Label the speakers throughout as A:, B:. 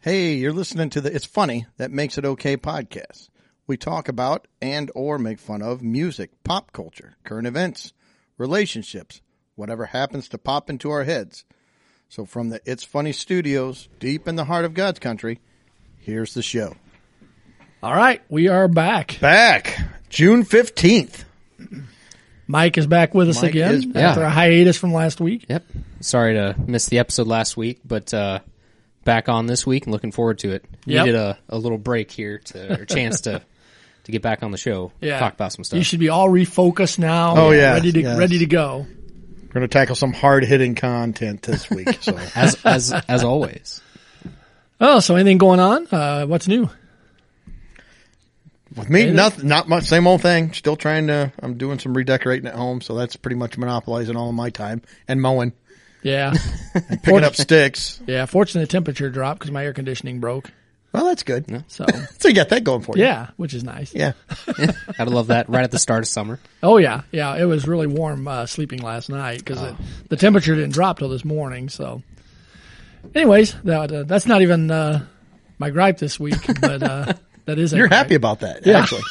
A: Hey, you're listening to the It's Funny That Makes It Okay podcast. We talk about and or make fun of music, pop culture, current events, relationships, whatever happens to pop into our heads. So from the It's Funny studios, deep in the heart of God's country, here's the show.
B: All right, we are back.
A: Back June 15th.
B: Mike is back with us
A: Mike
B: again
A: is back.
B: after a hiatus from last week.
C: Yep. Sorry to miss the episode last week, but uh, back on this week and looking forward to it.
B: Yep.
C: Needed a, a little break here to or chance to to get back on the show.
B: Yeah,
C: Talk about some stuff.
B: You should be all refocused now.
A: Oh, yeah,
B: ready to
A: yes.
B: ready to go.
A: We're going to tackle some hard hitting content this week. So
C: as as as always.
B: Oh, so anything going on? Uh, what's new?
A: with me, nothing, not much, same old thing. Still trying to, I'm doing some redecorating at home. So that's pretty much monopolizing all of my time and mowing,
B: Yeah,
A: picking up sticks.
B: yeah. Fortunately, the temperature dropped because my air conditioning broke.
A: Well, that's good.
B: So
A: So you got that going for you.
B: yeah, which is nice.
A: Yeah.
C: Gotta love that right at the start of summer.
B: Oh yeah, yeah. It was really warm uh, sleeping last night because
A: Oh.
B: the temperature didn't drop till this morning. So, anyways, that, uh, that's not even uh, my gripe this week, but uh, that is. a
A: You're
B: gripe.
A: happy about that,
B: Yeah.
A: actually.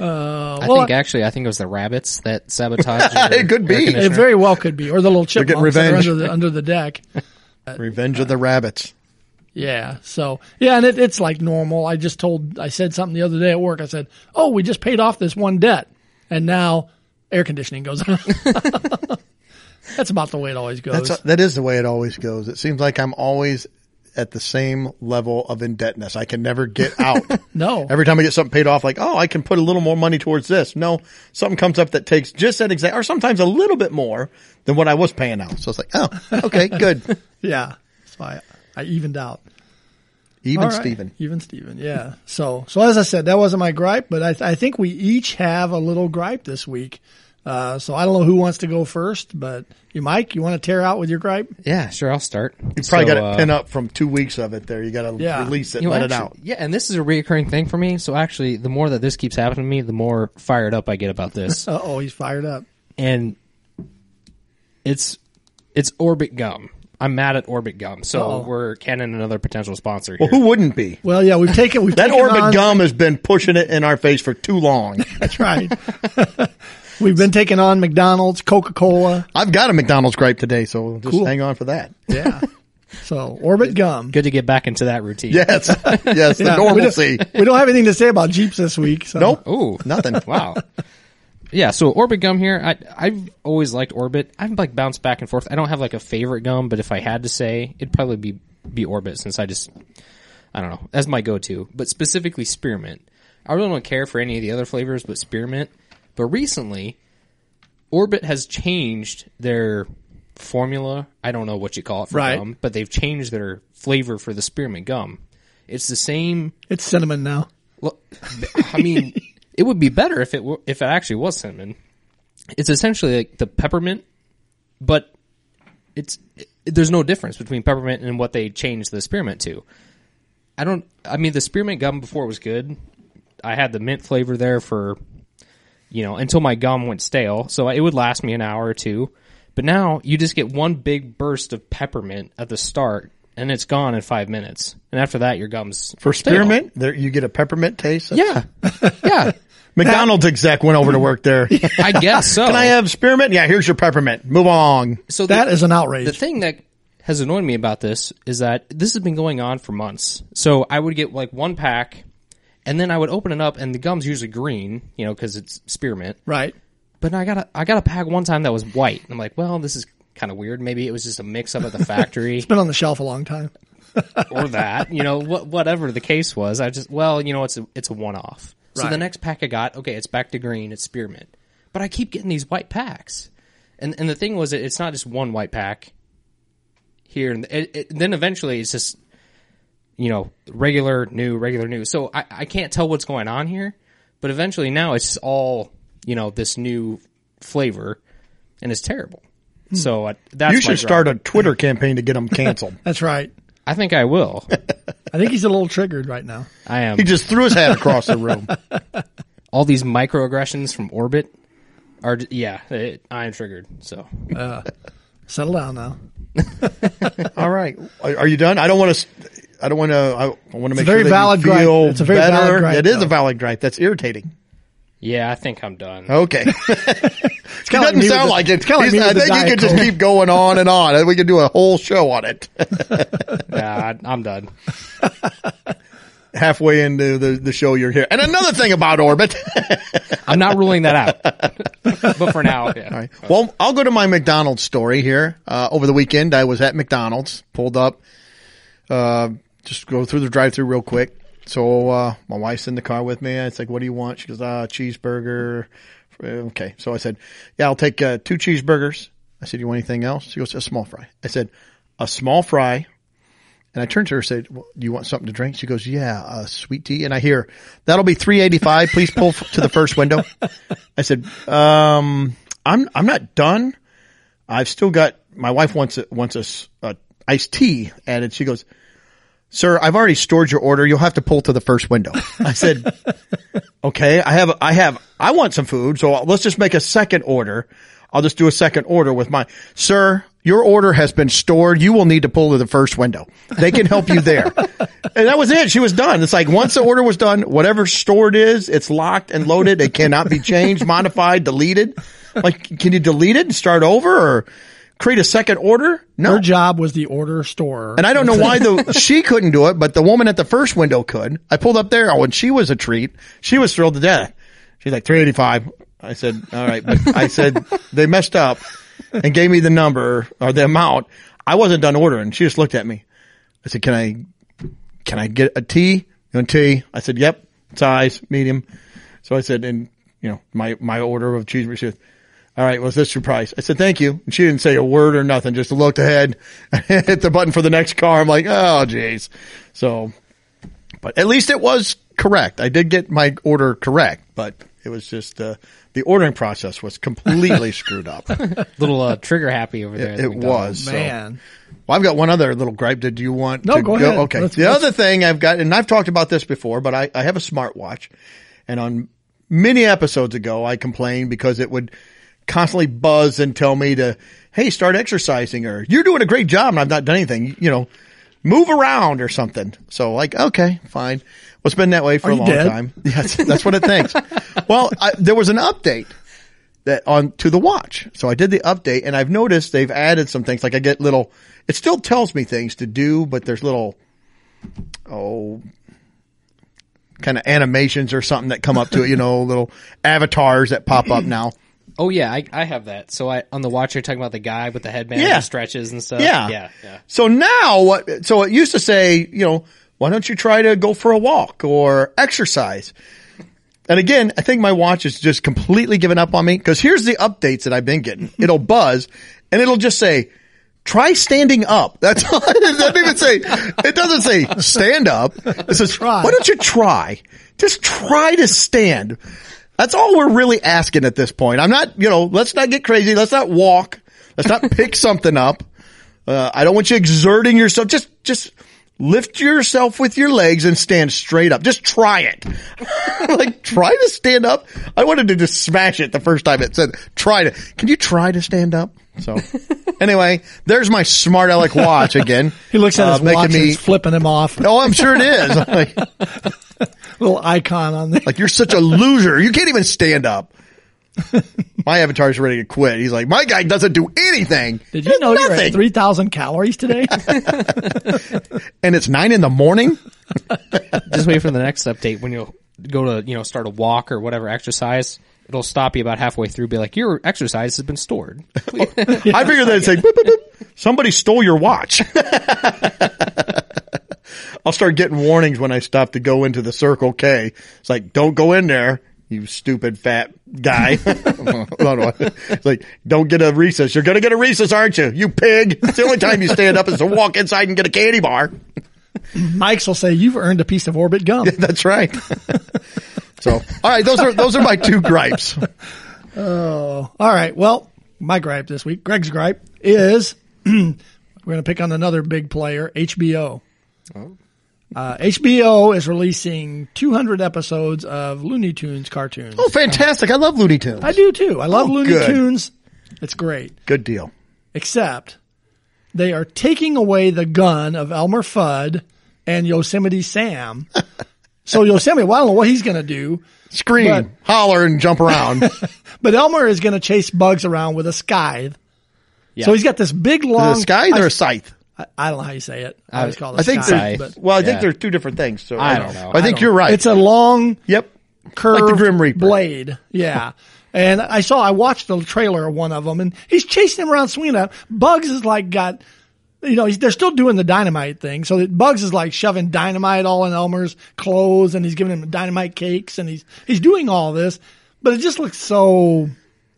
C: Uh, I
B: well,
C: think actually I think it was the rabbits that sabotaged.
A: It could be.
B: It very well could be, or the little
A: getting
B: chipmunks that are under the under the deck.
A: Revenge of the Rabbits.
B: Yeah. So yeah, and it, it's like normal. I just told, I said something the other day at work. I said, "Oh, we just paid off this one debt, and now air conditioning goes on." That's about the way it always goes.
A: That's that is the way it always goes. It seems like I'm always at the same level of indebtedness. I can never get out.
B: no.
A: Every time I get something paid off, like, oh, I can put a little more money towards this. No, something comes up that takes just that exact, or sometimes a little bit more than what I was paying out. So it's like, oh, okay, good.
B: yeah. So I, I evened out.
A: Even
B: All right.
A: Steven.
B: Even Steven. Yeah. So so as I said, that wasn't my gripe, but I th- I think we each have a little gripe this week. Uh, so I don't know who wants to go first, but you, Mike, you want to tear out with your gripe?
C: Yeah, sure. I'll start.
A: You probably
C: So,
A: got it
C: uh,
A: pinned up from two weeks of it there. You got to
B: Yeah.
A: release it,
C: you know,
A: let it out.
C: Yeah, and this is a reoccurring thing for me. So actually, the more that this keeps happening to me, the more fired up I get about this.
B: Uh oh, he's fired up.
C: and it's it's Orbit Gum. I'm mad at Orbit Gum, so
B: Uh-oh.
C: we're Canon another potential sponsor here.
A: Well, who wouldn't be?
B: Well, yeah, we've taken we've
A: That
B: taken
A: Orbit
B: on-
A: gum has been pushing it in our face for too long.
B: That's right. we've been taking on McDonald's, Coca Cola.
A: I've got a McDonald's gripe today, so just
B: Cool.
A: hang on for that.
B: Yeah. So Orbit gum.
C: Good to get back into that routine.
A: Yes, yes, the
B: Yeah,
A: normalcy.
B: We don't, we don't have anything to say about Jeeps this week. So.
A: Nope,
C: Ooh,
A: nothing.
C: wow. Yeah, so Orbit gum here. I I've always liked Orbit. I've like bounced back and forth. I don't have like a favorite gum, but if I had to say, it'd probably be be Orbit since I just I don't know that's my go to. But specifically spearmint. I really don't care for any of the other flavors, but spearmint. But recently, Orbit has changed their formula. I don't know what you call it for
B: Right.
C: gum, but they've changed their flavor for the spearmint gum. It's the same
B: It's cinnamon now.
C: well, I mean, it would be better if it were, if it actually was cinnamon. It's essentially like the peppermint, but it's it, there's no difference between peppermint and what they changed the spearmint to. I don't. I mean, the spearmint gum before was good. I had the mint flavor there for, you know, until my gum went stale, so it would last me an hour or two. But now you just get one big burst of peppermint at the start, and it's gone in five minutes. And after that, your gums
A: For
C: stale.
A: spearmint, there you get a peppermint taste. That's-
C: Yeah, yeah.
A: McDonald's exec went over to work there.
C: I guess so.
A: Can I have spearmint? Yeah, here's your peppermint. Move along.
C: so
B: That
C: the,
B: is an outrage.
C: the thing that has annoyed me about this is that this has been going on for months. So I would get like one pack, and then I would open it up, and the gum's usually green, you know, because it's spearmint.
B: right.
C: But I got a I got a pack one time that was white. I'm like, well, this is kind of weird. Maybe it was just a mix up at the factory it's
B: Been on the shelf a long time.
C: or that, you know, what whatever the case was. I just well, you know, it's a it's a one off. So
B: Right.
C: the next pack I got, okay, it's back to green, it's spearmint. But I keep getting these white packs, and and the thing was, it's not just one white pack here, and it, it, then eventually it's just you know regular new, regular new. So I I can't tell what's going on here, but eventually now it's all you know this new flavor, and it's terrible. Hmm. So I, that's
A: you should
C: gripe.
A: start a Twitter campaign to get them canceled.
B: That's right.
C: I think I will.
B: I think he's a little triggered right now.
C: I am.
A: he just threw his hat across the room.
C: all these microaggressions from orbit are yeah it, i am triggered so uh,
B: Settle down now.
A: All right. Are, are you done? I don't want to. I don't want to. I, I want to make
B: a very
A: sure that
B: valid
A: you
B: gripe.
A: feel
B: It's a very
A: better.
B: valid gripe,
A: It is
B: though.
A: a valid gripe. That's irritating.
C: Yeah, I think I'm done.
A: Okay. It
B: kinda
A: doesn't
B: me with
A: sound
B: the-
A: like it.
B: It's kind of like me
A: I
B: with the
A: think you
B: Diet
A: could just
B: Coke.
A: keep going on and on. We could do a whole show on it.
C: Yeah, I, I'm done.
A: Halfway into the, the show, you're here. And another thing about Orbit.
C: I'm not ruling that out. but for now, yeah.
A: All right. Well, I'll go to my McDonald's story here. Uh, over the weekend, I was at McDonald's, pulled up, uh, just go through the drive through real quick. So, uh, my wife's in the car with me. It's like, what do you want? She goes, ah, cheeseburger. Okay. So I said, yeah, I'll take, uh, two cheeseburgers. I said, you want anything else? She goes, a small fry. I said, a small fry. And I turned to her and said, well, do you want something to drink? She goes, yeah, uh, sweet tea. And I hear, that'll be 385. Please pull f- to the first window. I said, um, I'm, I'm not done. I've still got, my wife wants a, wants a iced tea added. She goes, sir, I've already stored your order. You'll have to pull to the first window. I said, okay, I have, I have, I want some food. So let's just make a second order. I'll just do a second order with my, sir, your order has been stored. You will need to pull to the first window. They can help you there. and that was it. She was done. It's like once the order was done, whatever stored is, it's locked and loaded. It cannot be changed, modified, deleted. Like, can you delete it and start over or create a second order? No.
B: Her job was the order store.
A: And I don't know why the she couldn't do it, but the woman at the first window could. I pulled up there. Oh, and she was a treat. She was thrilled to death. She's like three eighty five. I said, all right, but I said they messed up and gave me the number or the amount. I wasn't done ordering. She just looked at me. I said, can I, can I get a tea? You want tea? I said, yep, size, medium. So I said, and you know, my, my order of cheeseburger. She said, all right, was this your price? I said, thank you. And she didn't say a word or nothing, just looked ahead, hit the button for the next car. I'm like, oh, jeez. So, but at least it was correct. I did get my order correct, but it was just, uh, the ordering process was completely screwed up.
C: Little uh, trigger happy over there. at
A: It was. so-
B: Man.
A: Well, I've got one other little gripe. Did you want
B: No,
A: to
B: go ahead.
A: Okay.
B: Let's-
A: the
B: let's-
A: other thing I've got, and I've talked about this before, but I, I have a smartwatch and on many episodes ago, I complained because it would constantly buzz and tell me to, Hey, start exercising or you're doing a great job and I've not done anything, you know, move around or something. So like, okay, fine. Well, it's been that way for
B: Are
A: a long
B: dead?
A: time. Yes, that's what it thinks. well, I, there was an update that on to the watch. So I did the update and I've noticed they've added some things. Like I get little, it still tells me things to do, but there's little, oh, kind of animations or something that come up to it, you know, little avatars that pop up now.
C: Oh yeah, I, I have that. So I on the watch you're talking about the guy with the headband
A: Yeah.
C: and stretches and stuff.
A: Yeah.
C: yeah, yeah.
A: So now what, so it used to say, you know, why don't you try to go for a walk or exercise? And again, I think my watch is just completely given up on me because here's the updates that I've been getting. It'll buzz and it'll just say, try standing up. That's all. It doesn't even say, it doesn't say stand up. It says,
B: Try.
A: why don't you try? Just try to stand. That's all we're really asking at this point. I'm not, you know, let's not get crazy. Let's not walk. Let's not pick something up. Uh, I don't want you exerting yourself. Just, just lift yourself with your legs and stand straight up. Just try it. like, try to stand up. I wanted to just smash it the first time it said, try to, can you try to stand up? So anyway, there's my smart aleck watch again.
B: He looks at
A: Uh,
B: his
A: making
B: watch and
A: me,
B: it's flipping him off.
A: oh, I'm sure it is. like,
B: Little icon on there.
A: like, you're such a loser. You can't even stand up. My avatar's ready to quit. He's like, my guy doesn't do anything.
B: Did you know you're at 3,000 calories today?
A: And it's nine in the morning.
C: Just wait for the next update when you'll go to you know start a walk or whatever exercise. It'll stop you about halfway through. Be like, your exercise has been stored.
A: I figured that it'd say, boop, boop, boop. somebody stole your watch. I'll start getting warnings when I stop to go into the Circle K. It's like, don't go in there, you stupid fat guy. No, no. it's like, don't get a recess. You're going to get a recess, aren't you? You pig. It's the only time you stand up is to walk inside and get a candy bar.
B: Mike's will say, you've earned a piece of Orbit gum.
A: That's right. so, all right. Those are, those are my two gripes.
B: Oh, all right. Well, my gripe this week, Greg's gripe is we're going to pick on another big player, HBO. Oh. Uh, HBO is releasing 200 episodes of Looney Tunes cartoons.
A: Oh, fantastic. I love Looney Tunes.
B: I do too. I love
A: Oh,
B: Looney
A: good.
B: Tunes. It's great.
A: Good deal.
B: Except they are taking away the gun of Elmer Fudd and Yosemite Sam. so Yosemite, well, I don't know what he's going to do,
A: Scream,
B: But-
A: holler, and jump around.
B: but Elmer is going to chase bugs around with a scythe.
C: Yeah.
B: So he's got this big long
A: the scythe or
B: I,
A: a scythe?
B: I, I don't know how you say it. I always call it
A: I think
B: scythe,
A: there's,
B: but
A: well, I think there's two different things. So
C: I don't know.
A: I think you're right.
B: it's a long
A: yep.
B: curved
A: Grim Reaper.
B: blade. Yeah. And I saw, I watched the trailer of one of them and he's chasing him around swinging at him. Bugs is like got, you know, he's, they're still doing the dynamite thing. So that Bugs is like shoving dynamite all in Elmer's clothes and he's giving him dynamite cakes and he's, he's doing all this, but it just looks so,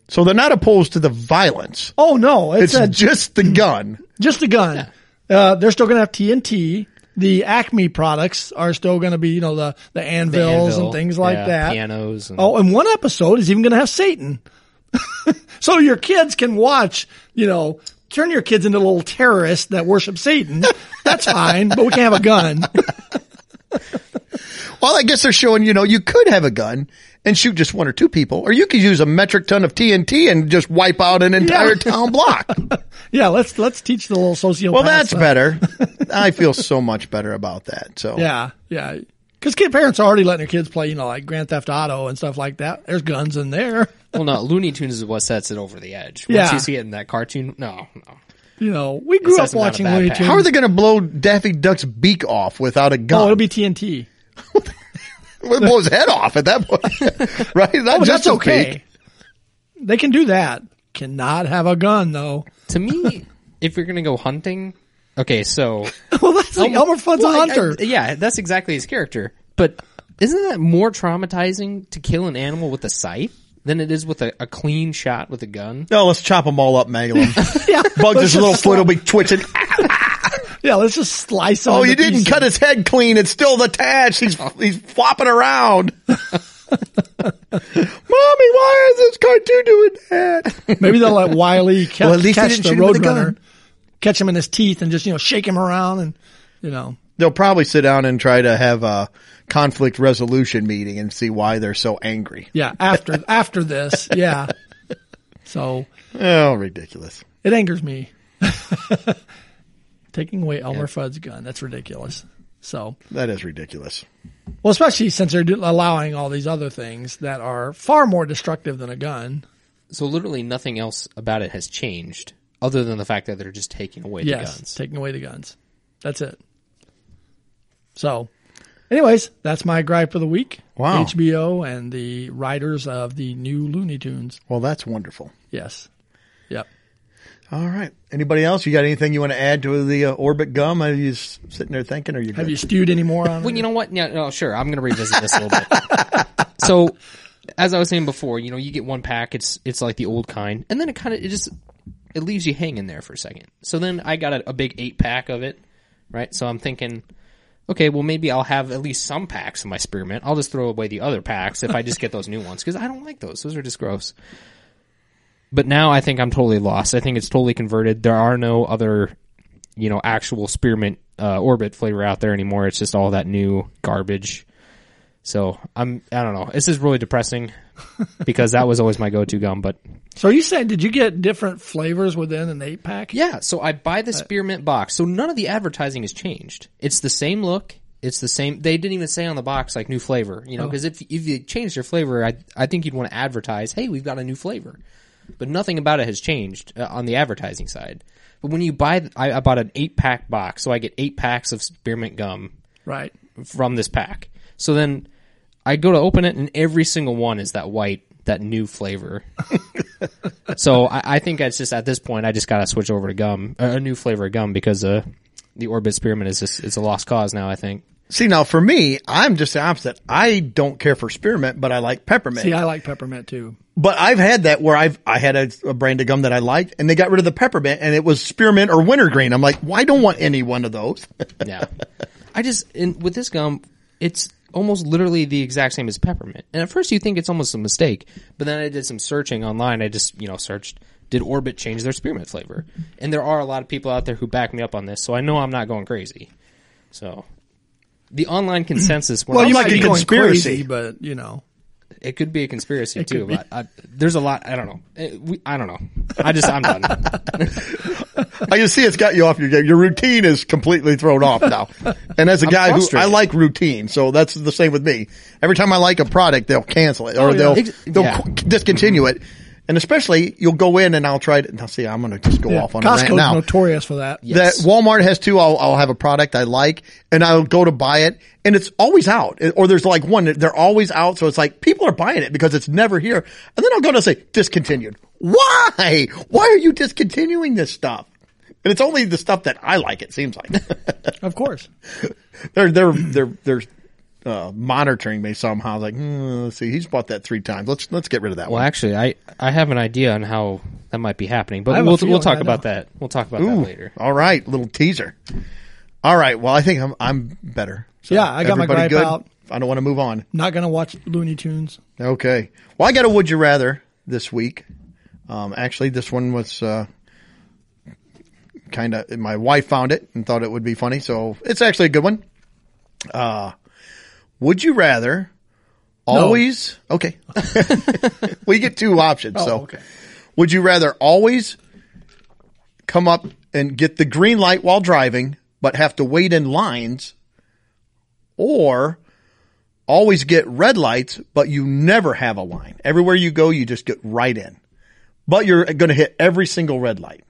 A: So they're not opposed to the violence.
B: oh no, it's,
A: It's
B: a,
A: just the gun.
B: just the gun. Uh, they're still going to have TNT. The Acme products are still going to be, you know, the, the
C: The
B: anvils
C: anvil,
B: and things like
C: yeah,
B: that.
C: Pianos. And,
B: Oh, and one episode is even going to have Satan. so your kids can watch, you know, turn your kids into little terrorists that worship Satan. That's fine, but we can't have a gun.
A: Well, I guess they're showing, you know, you could have a gun and shoot just one or two people, or you could use a metric ton of TNT and just wipe out an entire
B: Yeah.
A: town block.
B: Yeah, let's let's teach the little sociopaths.
A: Well, that's
B: uh,
A: better. I feel so much better about that. So
B: Yeah, yeah. Because kid parents are already letting their kids play, you know, like Grand Theft Auto and stuff like that. There's guns in there.
C: well, no, Looney Tunes is what sets it over the edge. Once
B: Yeah.
C: you see it in that cartoon, no, no.
B: You know, we grew up
C: them down a
B: watching Looney. Tunes.
A: how are they going to blow Daffy Duck's beak off without a gun?
B: Oh, it'll be TNT.
A: We'll blow his head off at that point, right? Not
B: Oh,
A: just
B: that's okay.
A: beak.
B: They can do that. Cannot have a gun though.
C: To me, if you're gonna go hunting, okay, so
B: well, that's like um, Elmer Fudd's
C: Well,
B: a
C: I-
B: hunter.
C: I- yeah, that's exactly his character. But isn't that more traumatizing to kill an animal with a scythe than it is with a, a clean shot with a gun?
A: No, let's chop them all up, mangle them.
B: yeah,
A: Bug,
B: let's
A: his little foot will be twitching. Ah!
B: Yeah, let's just slice. him
A: Oh, you didn't
B: pieces.
A: cut his head clean. It's still attached. He's he's flopping around. Mommy, why is this cartoon doing that?
B: Maybe they'll let Wiley ca-
A: Well,
B: catch the
A: shoot him with a
B: Roadrunner, catch him in his teeth, and just you know shake him around, and you know.
A: They'll probably sit down and try to have a conflict resolution meeting and see why they're so angry.
B: Yeah, after after this, yeah. So
A: Oh, ridiculous.
B: it angers me. Taking away Elmer Fudd's gun, that's ridiculous. So,
A: That is ridiculous.
B: well, especially since they're allowing all these other things that are far more destructive than a gun.
C: So literally nothing else about it has changed, other than the fact that they're just taking away the guns.
B: taking away the guns. That's it. So, anyways, that's my gripe of the week.
A: Wow.
B: HBO and the writers of the new Looney Tunes.
A: Well, that's wonderful.
B: Yes. Yep.
A: All right. Anybody else? You got anything you want to add to the uh, orbit gum? Are you sitting there thinking? Or are you
B: Have
A: good?
B: you stewed any more on
C: Well, you know what? Yeah, no, sure. I'm going to revisit this a little bit. So, as I was saying before, you know, you get one pack. It's it's like the old kind, and then it kind of it just it leaves you hanging there for a second. So then I got a, a big eight pack of it, right? So I'm thinking, okay, well maybe I'll have at least some packs of my spearmint. I'll just throw away the other packs if I just get those new ones because I don't like those. Those are just gross. But now I think I'm totally lost. I think it's totally converted. There are no other, you know, actual spearmint uh, orbit flavor out there anymore. It's just all that new garbage. So I'm I don't know. This is really depressing because that was always my go-to gum. But
B: so you said, did you get different flavors within an eight pack?
C: yeah, so I buy the spearmint box. So none of the advertising has changed. It's the same look. It's the same. They didn't even say on the box like new flavor. You know, because if if you changed your flavor, I I think you'd want to advertise, hey, we've got a new flavor. But nothing about it has changed uh, on the advertising side. But when you buy, I, I bought an eight pack box, so I get eight packs of spearmint gum
B: Right.
C: from this pack. So then I go to open it, and every single one is that white, that new flavor. so I, I think it's just at this point, I just got to switch over to gum, uh, a new flavor of gum, because uh, the Orbit Spearmint is just it's a lost cause now. I think.
A: See, now for me, I'm just the opposite. I don't care for spearmint, but I like peppermint.
B: See, I like peppermint too.
A: But I've had that where I've I had a, a brand of gum that I liked, and they got rid of the peppermint, and it was spearmint or wintergreen. I'm like, well, I don't want any one of those.
C: Yeah, I just in, with this gum, it's almost literally the exact same as peppermint. And at first, you think it's almost a mistake, but then I did some searching online. I just you know searched. Did Orbit change their spearmint flavor? And there are a lot of people out there who back me up on this, so I know I'm not going crazy. So, the online consensus. when
B: Well, you might be going
A: conspiracy.
B: crazy, but you know,
C: It could be a conspiracy
B: It
C: too, but I, there's a lot. I don't know. Eh, we, I don't know. I just I'm done.
A: I can see it's got you off your game. Your routine is completely thrown off now. And as a guy who I like routine, so that's the same with me. Every time I like a product, they'll cancel it or
B: Oh, yeah.
A: they'll they'll
C: yeah.
A: discontinue it. And especially, you'll go in and I'll try to. Now, see, I'm going to just go
B: Yeah.
A: off on a rant
B: Costco's
A: now.
B: notorious for that.
C: Yes.
A: That Walmart has too. I'll, I'll have a product I like and I'll go to buy it and it's always out. Or there's like one, they're always out. So it's like people are buying it because it's never here. And then I'll go to say discontinued. Why? Why are you discontinuing this stuff? And it's only the stuff that I like, it seems like.
B: Of course.
A: they're, they're, they're, they're, uh, monitoring me somehow. Like, hmm, let's see, he's bought that three times. Let's, let's get rid of that one.
C: Well,
A: one.
C: actually, I I have an idea on how that might be happening, but we'll we'll talk about that. We'll talk about that later.
A: all right. Little teaser. All right. Well, I think I'm, I'm better. So
B: Yeah, I got my
A: everybody
B: gripe out.
A: I don't want to move on.
B: Not going to watch Looney Tunes.
A: Okay. Well, I got a would you rather this week. Um, actually, this one was uh, kind of my wife found it and thought it would be funny, so it's actually a good one. Uh, would you rather always? Okay. we get two options. Oh, so,
B: Oh, okay.
A: would you rather always come up and get the green light while driving, but have to wait in lines, or always get red lights, but you never have a line. Everywhere you go, you just get right in. But you're going to hit every single red light.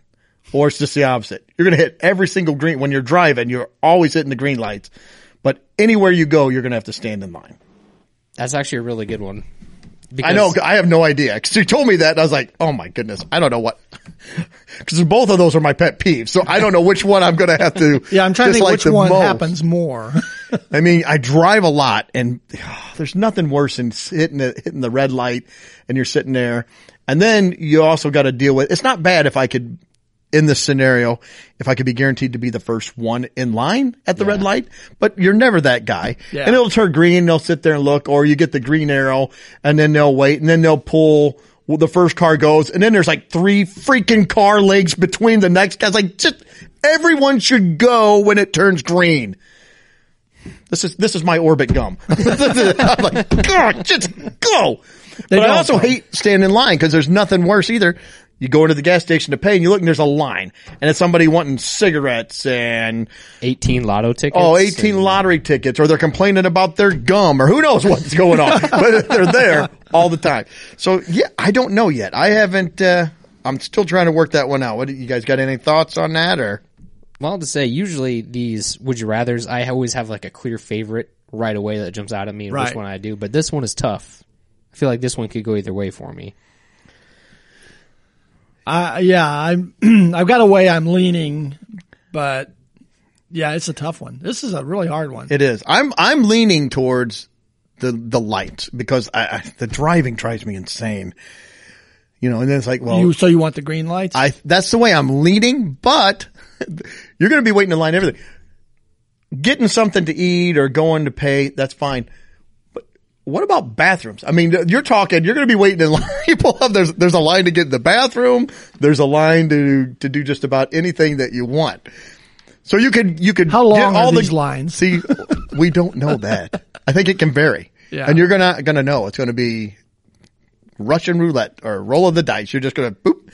A: Or it's just the opposite. You're going to hit every single green when you're driving. You're always hitting the green lights. But anywhere you go, you're going to have to stand in line.
C: That's actually a really good one.
A: I know. I have no idea. Cause you told me that and I was like, oh my goodness. I don't know what, cause both of those are my pet peeves. So I don't know which one I'm going to have to.
B: Yeah, I'm trying to think which one
A: most.
B: happens more.
A: I mean, I drive a lot and there's nothing worse than hitting the, hitting the red light and you're sitting there. And then you also got to deal with, it's not bad if I could, in this scenario, if I could be guaranteed to be the first one in line at the red light, but you're never that guy.
B: Yeah.
A: And it'll turn green, they'll sit there and look, or you get the green arrow and then they'll wait and then they'll pull, well, the first car goes and then there's like three freaking car legs between the next guys. Like just, everyone should go when it turns green. This is this is my orbit gum. I'm like, God, just go. but I also
B: come.
A: hate standing in line because there's nothing worse either. You go into the gas station to pay and you look and there's a line and it's somebody wanting cigarettes and
C: 18 lotto tickets.
A: oh 18 lottery tickets or they're complaining about their gum or who knows what's going on, but they're there all the time. So yeah, I don't know yet. I haven't, uh, I'm still trying to work that one out. What you guys got any thoughts on that or?
C: Well, to say, usually these would you rather's, I always have like a clear favorite right away that jumps out at me and which one I do, but this one is tough. I feel like this one could go either way for me.
B: I yeah, I'm I've got a way I'm leaning, but yeah, it's a tough one. This is a really hard one.
A: It is. I'm I'm leaning towards the the light because I, I the driving drives me insane. You know, and then it's like, well,
B: you so you want the green lights?
A: I that's the way I'm leaning, but you're going to be waiting in line everything. Getting something to eat or going to pay, that's fine. What about bathrooms? I mean, you're talking, you're going to be waiting in line. People have, there's, there's a line to get in the bathroom. There's a line to, to do just about anything that you want. So you could, you could
B: How long
A: all
B: these
A: the,
B: lines?
A: See, we don't know that. I think it can vary.
B: Yeah.
A: And you're gonna, gonna know. It's gonna be Russian roulette or roll of the dice. You're just gonna boop.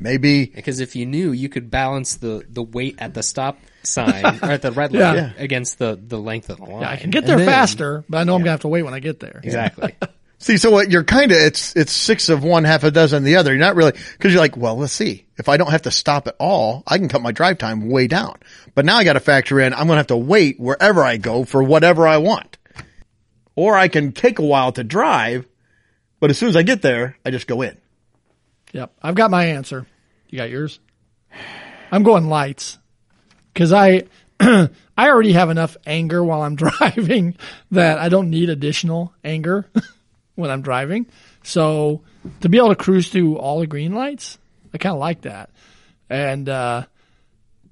A: Maybe
C: Because if you knew, you could balance the, the weight at the stop sign or at the red light
B: Yeah. Yeah.
C: against the, the length of the line.
B: I can get
C: And
B: there
C: then-
B: faster, but I know I'm gonna have to wait when I get there.
C: Exactly.
A: See, so what you're kind of, it's, it's six of one, half a dozen of the other. You're not really, cause you're like, well, let's see. If I don't have to stop at all, I can cut my drive time way down. But now I got to factor in, I'm going to have to wait wherever I go for whatever I want. Or I can take a while to drive, but as soon as I get there, I just go in.
B: Yep, I've got my answer. You got yours? I'm going lights because I I already have enough anger while I'm driving that I don't need additional anger when I'm driving. So to be able to cruise through all the green lights, I kind of like that. And uh,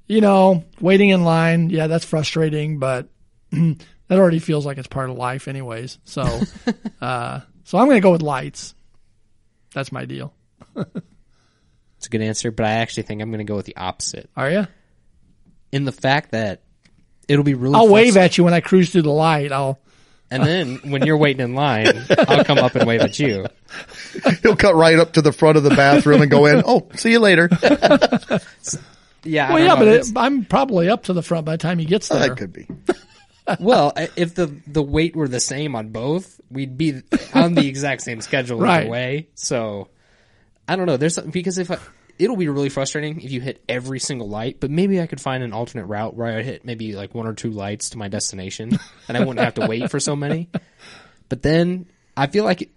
B: you know, waiting in line, yeah, that's frustrating, but that already feels like it's part of life, anyways. So, uh, so I'm going to go with lights. That's my deal.
C: It's a good answer, but I actually think I'm going to go with the opposite.
B: Are you?
C: In the fact that it'll be really
B: I'll wave at you when I cruise through the light. I'll
C: And then when you're waiting in line, I'll come up and wave at you.
A: He'll cut right up to the front of the bathroom and go in. Oh, see you later.
C: Yeah. I
B: Well,
C: don't
B: yeah,
C: know.
B: but
C: It's-
B: it, I'm probably up to the front by the time he gets there.
A: That could be.
C: well, i- if the the weight were the same on both, we'd be on the exact same schedule
B: Right.
C: either way. So I don't know. There's something because if I, it'll be really frustrating if you hit every single light, but maybe I could find an alternate route where I hit maybe like one or two lights to my destination, and I wouldn't have to wait for so many. But then I feel like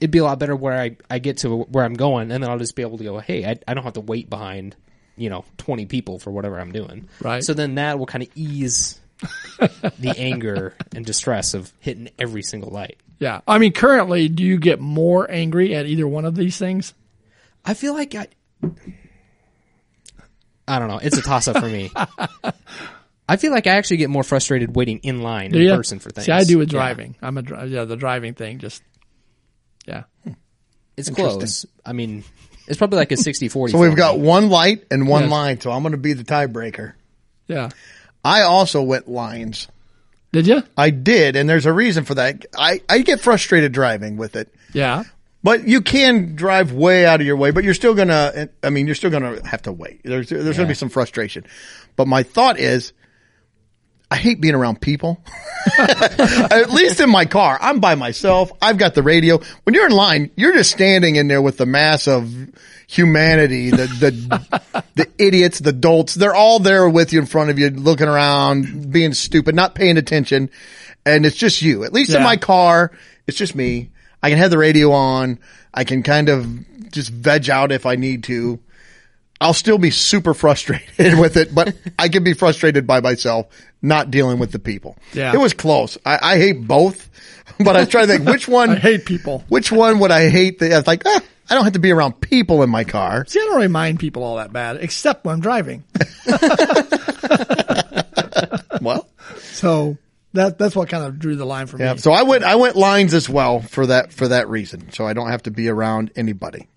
C: it'd be a lot better where I, I get to where I'm going, and then I'll just be able to go, hey, I, I don't have to wait behind, you know, 20 people for whatever I'm doing.
B: Right.
C: So then that will kind of ease the anger and distress of hitting every single light.
B: Yeah. I mean, currently, do you get more angry at either one of these things?
C: I feel like I. I don't know. It's a toss up for me. I feel like I actually get more frustrated waiting in line
B: Do
C: in
B: you?
C: person for things.
B: See, I do with
C: Yeah.
B: driving. I'm a dri- yeah, the driving thing just yeah.
C: It's close. I mean, it's probably like a 60 40.
A: So we've got one light and one
B: Yes.
A: line. So I'm going to be the tiebreaker.
B: Yeah.
A: I also went lines.
B: Did you?
A: I did, and there's a reason for that. I, I get frustrated driving with it.
B: Yeah.
A: But you can drive way out of your way, but you're still gonna, I mean, you're still gonna have to wait. There's, there's gonna be some frustration. But my thought is, I hate being around people. At least in my car, I'm by myself. I've got the radio. When you're in line, you're just standing in there with the mass of humanity, the, the, the idiots, the dolts. They're all there with you in front of you, looking around, being stupid, not paying attention. And it's just you. At least in my car, it's just me. I can have the radio on. I can kind of just veg out if I need to. I'll still be super frustrated with it, but I can be frustrated by myself, not dealing with the people.
B: Yeah.
A: It was close. I, I hate both, but I try to think which one,
B: I hate people.
A: which one would I hate? The, I was like, ah, I don't have to be around people in my car.
B: See, I don't really mind people all that bad, except when I'm driving.
A: Well,
B: So that that's what kind of drew the line for
A: yeah.
B: me.
A: So I went, I went lines as well for that, for that reason. So I don't have to be around anybody.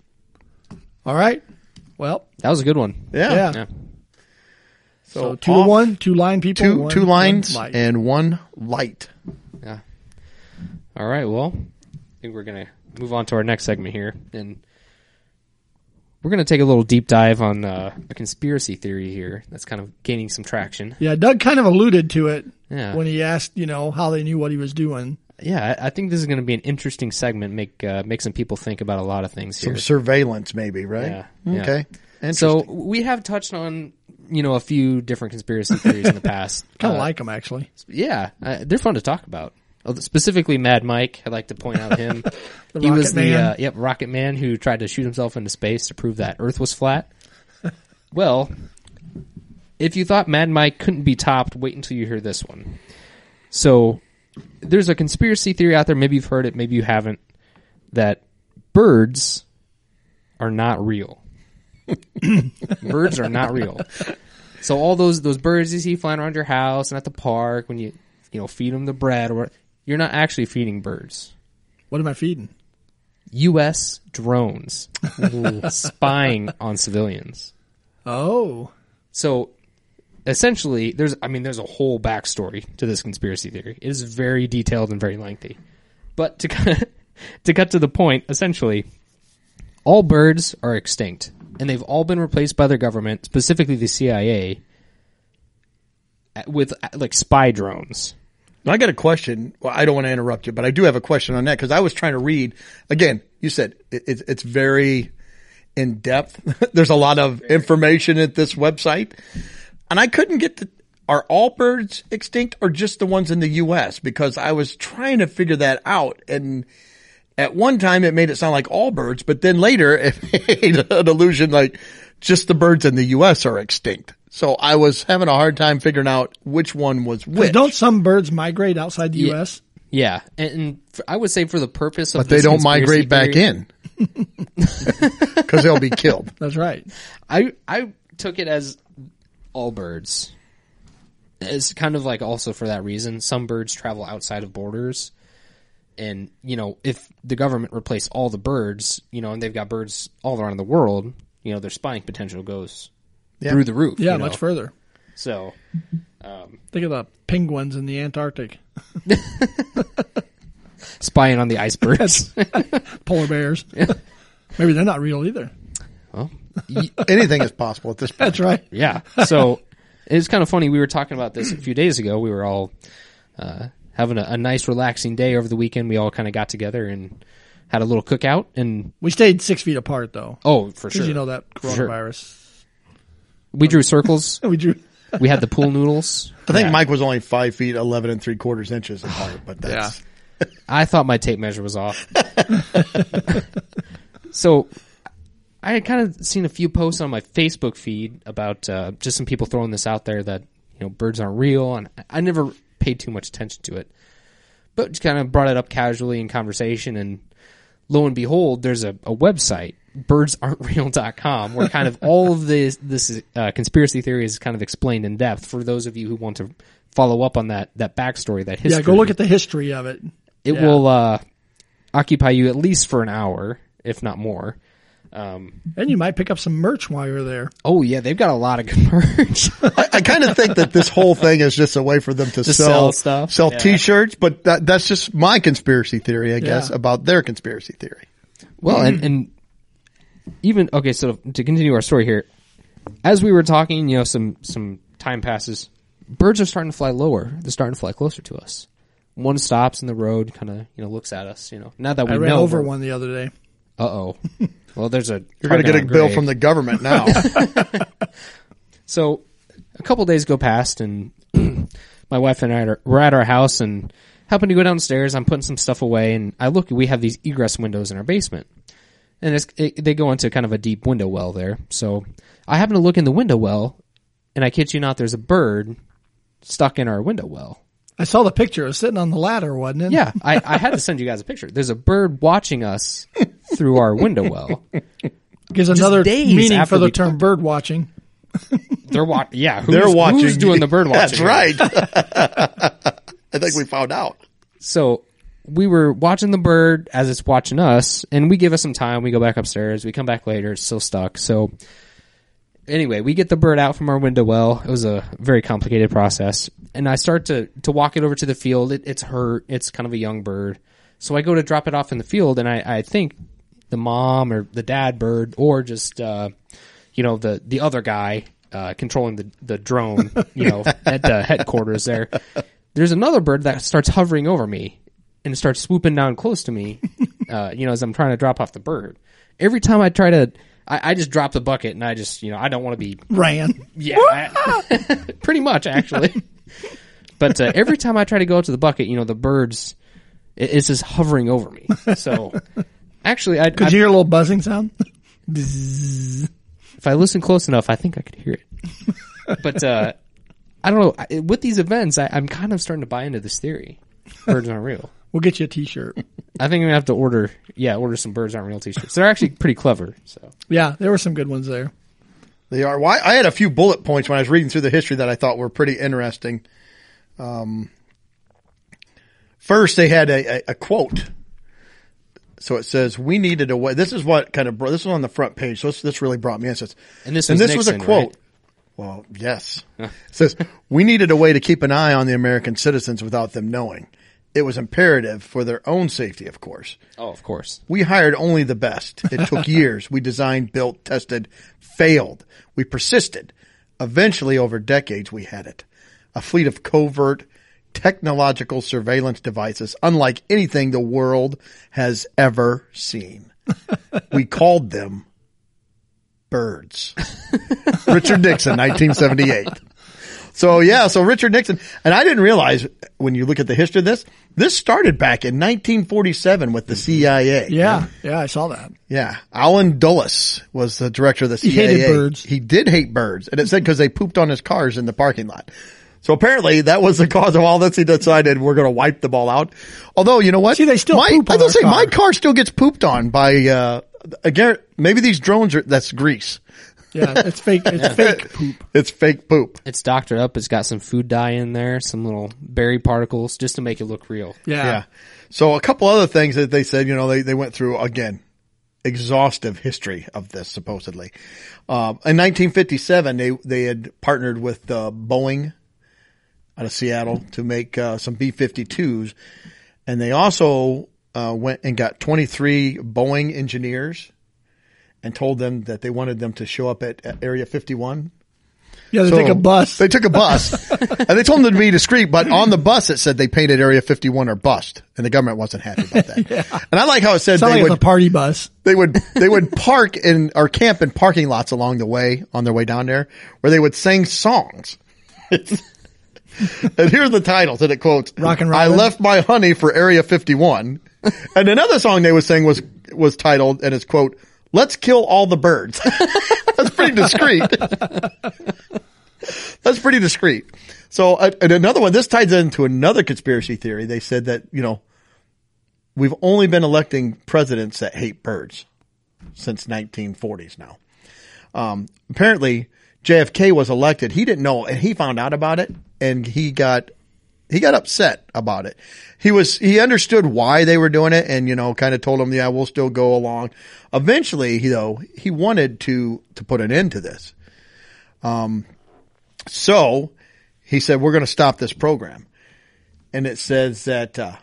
B: All right. Well,
C: That was a good one.
A: Yeah.
B: yeah.
C: Yeah.
B: So two
A: off-
B: to one, two line people,
A: two,
B: one-
A: two
B: one
A: lines
B: light.
A: and one light.
C: Yeah. All right. Well, I think we're gonna move on to our next segment here, and we're gonna take a little deep dive on uh, a conspiracy theory here that's kind of gaining some traction.
B: yeah, Doug kind of alluded to it
C: Yeah.
B: when he asked, you know, how they knew what he was doing.
C: Yeah, I, I think this is gonna be an interesting segment. Make uh, make some people think about a lot of things here.
A: Some surveillance, maybe, right?
C: Yeah, yeah.
A: Okay.
C: So we have touched on you know a few different conspiracy theories in the past.
B: Kind of
C: Uh,
B: like them actually.
C: Yeah, uh, they're fun to talk about. Uh, Specifically, Mad Mike. I'd like to point out him. He was the uh, yep Rocket Man who tried to shoot himself into space to prove that Earth was flat. well, if you thought Mad Mike couldn't be topped, wait until you hear this one. So, there's a conspiracy theory out there. Maybe you've heard it. Maybe you haven't. That birds are not real. birds are not real. So all those those birds you see flying around your house and at the park when you you know feed them the bread or you're not actually feeding birds.
B: What am I feeding?
C: U.S. drones spying on civilians.
B: Oh,
C: So essentially, there's I mean there's a whole backstory to this conspiracy theory. It is very detailed and very lengthy. But to cut, to cut to the point, essentially, all birds are extinct, and they've all been replaced by their government, specifically the CIA, with like spy drones.
A: Now, I got a question. Well, I don't want to interrupt you, but I do have a question on that because I was trying to read. Again, you said it, it's it's very in depth. There's a lot of information at this website, and I couldn't get the. Are all birds extinct or just the ones in the U.S.? Because I was trying to figure that out, and at one time it made it sound like all birds, but then later it made an illusion like just the birds in the U.S. are extinct. So I was having a hard time figuring out which one was which.
B: don't some birds migrate outside the
C: Yeah.
B: U.S.?
C: Yeah, and, and f I would say for the purpose of
A: But they don't
C: conspiracy
A: migrate back
C: theory-
A: in because they'll be killed.
B: That's right.
C: I I took it as all birds. It's kind of like also for that reason. Some birds travel outside of borders, and you know if the government replaced all the birds, you know, and they've got birds all around the world, you know, their spying potential goes through the roof.
B: Yeah,
C: you know?
B: much further.
C: So um,
B: Think of the penguins in the Antarctic,
C: spying on the icebergs.
B: polar bears. Maybe they're not real either.
C: Well,
A: Anything is possible at this point.
B: That's right.
C: Yeah. So it's kind of funny. We were talking about this a few days ago. We were all uh, having a, a nice, relaxing day over the weekend. We all kind of got together and had a little cookout. And
B: We stayed six feet apart though,
C: oh, for sure,
B: you know that
C: Sure.
B: coronavirus.
C: we drew circles.
B: We drew.
C: we had the pool noodles.
A: I think
C: Yeah.
A: Mike was only five feet eleven and three quarters inches apart, but that's
C: I thought my tape measure was off. so I had kind of seen a few posts on my Facebook feed about uh, just some people throwing this out there that you know birds aren't real, and I- never paid too much attention to it, but just kind of brought it up casually in conversation, and lo and behold, there's a, a website birdsaren'treal.com where kind of all of this this uh, conspiracy theory is kind of explained in depth for those of you who want to follow up on that that backstory that history
B: Yeah, go look at the history of it.
C: it
B: Yeah. will,
C: will uh, occupy you at least for an hour, if not more. Um,
B: And you might pick up some merch while you're there.
C: oh yeah, they've got a lot of good merch.
A: I, I kind of think that this whole thing is just a way for them to,
C: To
A: sell,
C: sell stuff?
A: sell
C: Yeah.
A: T-shirts. But that, that's just my conspiracy theory, I guess,
B: Yeah.
A: about their conspiracy theory.
C: well, and and even okay, so to continue our story here, as we were talking, you know, some some time passes. Birds are starting to fly lower. They're starting to fly closer to us. One stops in the road, kind of you know looks at us. You know, now that we
B: I ran
C: know
B: over one the other day.
C: Uh oh. Well, there's a
A: You're going to get a
C: target
A: bill
C: grave.
A: from the government now.
C: So a couple days go past, and my wife and I are we're at our house and happen to go downstairs. I'm putting some stuff away, and I look. We have these egress windows in our basement, and it's, it, they go into kind of a deep window well there. So I happen to look in the window well, and I kid you not, there's a bird stuck in our window well.
B: I saw the picture. It was sitting on the ladder, wasn't it?
C: Yeah, I, I had to send you guys a picture. There's a bird watching us through our window well.
B: Gives another
C: days
B: meaning
C: after
B: for the
C: we
B: term bird watching.
C: They're wa- Yeah, who's,
A: They're watching.
C: Who's doing the bird watching?
A: That's right. I think we found out.
C: so we were watching the bird as it's watching us, and we give us some time. We go back upstairs. We come back later. It's still stuck. So anyway, we get the bird out from our window well. It was a very complicated process, and I start to to walk it over to the field. It, it's hurt. It's kind of a young bird, so I go to drop it off in the field, and I, I think the mom or the dad bird or just uh, you know the the other guy uh, controlling the the drone, you know, at the headquarters there. There's another bird that starts hovering over me and starts swooping down close to me, uh, you know, as I'm trying to drop off the bird. Every time I try to, I, I just drop the bucket and I just, you know, I don't want to be,
B: Ran.
C: yeah, I- pretty much actually. but uh, every time I try to go to the bucket, you know, the birds, it, it's just hovering over me. So actually, I,
B: Could
C: I
B: you hear a little buzzing sound?
C: if I listen close enough, I think I could hear it. but uh, I don't know. With these events, I, I'm kind of starting to buy into this theory. Birds aren't real.
B: We'll get you a T-shirt.
C: I think I'm gonna have to order, yeah, order some birds aren't real t-shirts. They're actually pretty clever. So
B: Yeah, there were some good ones there.
A: They are. Well, I I had a few bullet points when I was reading through the history that I thought were pretty interesting. Um, first, they had a, a, a quote. So it says, "We needed a way." This is what kind of bro- this was on the front page. So this, this really brought me in. Says,
C: And this
A: and
C: was
A: this was a quote.
C: right?
A: Well, yes. It says, "We needed a way to keep an eye on the American citizens without them knowing. It was imperative for their own safety, of course."
C: oh, of course.
A: We hired only the best. It took years. We designed, built, tested, failed. We persisted. Eventually, over decades, we had it. A fleet of covert technological surveillance devices unlike anything the world has ever seen. we called them birds. Richard Nixon, 1978. So yeah, so Richard Nixon, and I didn't realize when you look at the history of this, this started back in 1947 with the CIA.
B: Yeah, yeah, I saw that.
A: Yeah. Allen Dulles was the director of the
B: He
A: CIA.
B: hated birds.
A: He did hate birds. And it said because they pooped on his cars in the parking lot. So apparently that was the cause of all this. He decided we're going to wipe them all out. Although, you know what?
B: See, they still
A: my,
B: poop
A: I
B: on
A: don't
B: our
A: say my
B: car.
A: car still gets pooped on by, uh, again, maybe these drones are, that's grease.
B: Yeah, it's fake. It's fake poop.
A: It's fake poop.
C: It's doctored up. It's got some food dye in there, some little berry particles, just to make it look real.
B: Yeah.
A: Yeah. So a couple other things that they said, you know, they, they went through again, exhaustive history of this supposedly. Um, in 1957, they, they had partnered with, uh, Boeing out of Seattle to make, uh, some B-52s. And they also, uh, went and got 23 Boeing engineers and told them that they wanted them to show up at, at Area 51.
B: Yeah, they
A: So
B: take a bus.
A: They took a bus, and they told them to be discreet. But on the bus, it said they painted Area 51 or bust, and the government wasn't happy about that. And I like how it said
B: Sound
A: they
B: like
A: would
B: a party bus.
A: they would they would park in or camp in parking lots along the way on their way down there, where they would sing songs. and here's the titles, and it quotes:
B: Rockin'
A: I
B: Robin?
A: left my honey for Area 51. and another song they would sing was was titled, and it's quote: Let's kill all the birds. That's pretty discreet. That's pretty discreet. So, uh, and another one, this ties into another conspiracy theory. They said that, you know, we've only been electing presidents that hate birds since 1940s now. Um, apparently JFK was elected. He didn't know and he found out about it and he got, he got upset about it. He was, he understood why they were doing it and, you know, kind of told him, yeah, we'll still go along. Eventually, know, he wanted to, to put an end to this. Um, so he said, we're going to stop this program. And it says that, uh,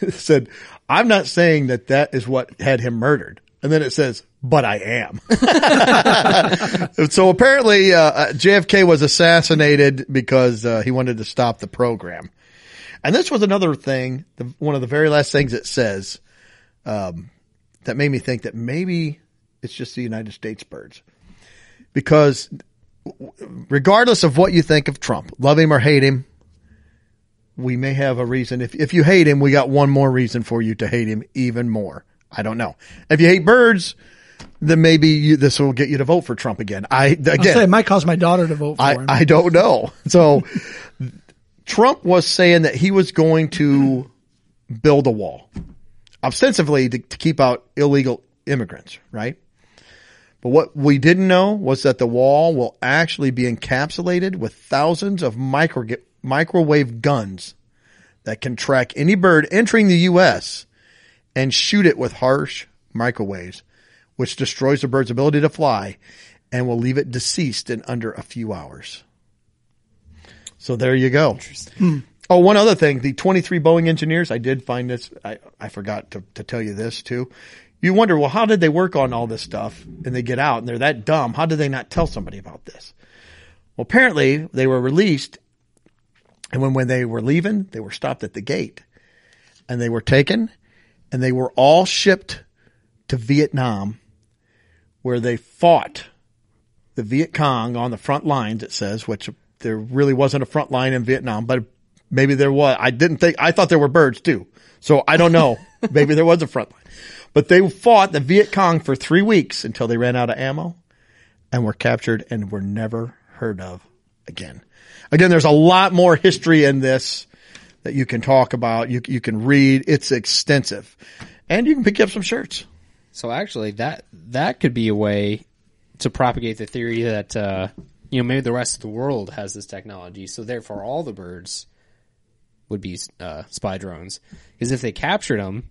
A: it said, I'm not saying that that is what had him murdered. And then it says, but I am. so apparently, uh, uh, JFK was assassinated because, uh, he wanted to stop the program. And this was another thing, the, one of the very last things it says, um, that made me think that maybe it's just the United States birds. Because regardless of what you think of Trump, love him or hate him, we may have a reason. If, if you hate him, we got one more reason for you to hate him even more. I don't know. If you hate birds, then maybe you, this will get you to vote for Trump again. I, again,
B: say it might cause my daughter to vote for
A: I,
B: him.
A: I don't know. So Trump was saying that he was going to build a wall ostensibly to, to keep out illegal immigrants, right? But what we didn't know was that the wall will actually be encapsulated with thousands of micro, microwave guns that can track any bird entering the U.S. and shoot it with harsh microwaves, which destroys the bird's ability to fly and will leave it deceased in under a few hours. So there you go. Hmm. Oh, one other thing. The 23 Boeing engineers, I did find this. I, I forgot to, to tell you this too. You wonder, well, how did they work on all this stuff and they get out and they're that dumb? How did they not tell somebody about this? Well, apparently they were released and when, when they were leaving, they were stopped at the gate and they were taken and they were all shipped to Vietnam where they fought the Viet Cong on the front lines, it says, which there really wasn't a front line in Vietnam, but maybe there was. I didn't think, I thought there were birds too. So I don't know. maybe there was a front line. But they fought the Viet Cong for three weeks until they ran out of ammo and were captured and were never heard of again. Again, there's a lot more history in this that you can talk about. You, you can read. It's extensive and you can pick up some shirts.
C: So actually, that that could be a way to propagate the theory that uh, you know maybe the rest of the world has this technology, so therefore all the birds would be uh, spy drones. Because if they captured them,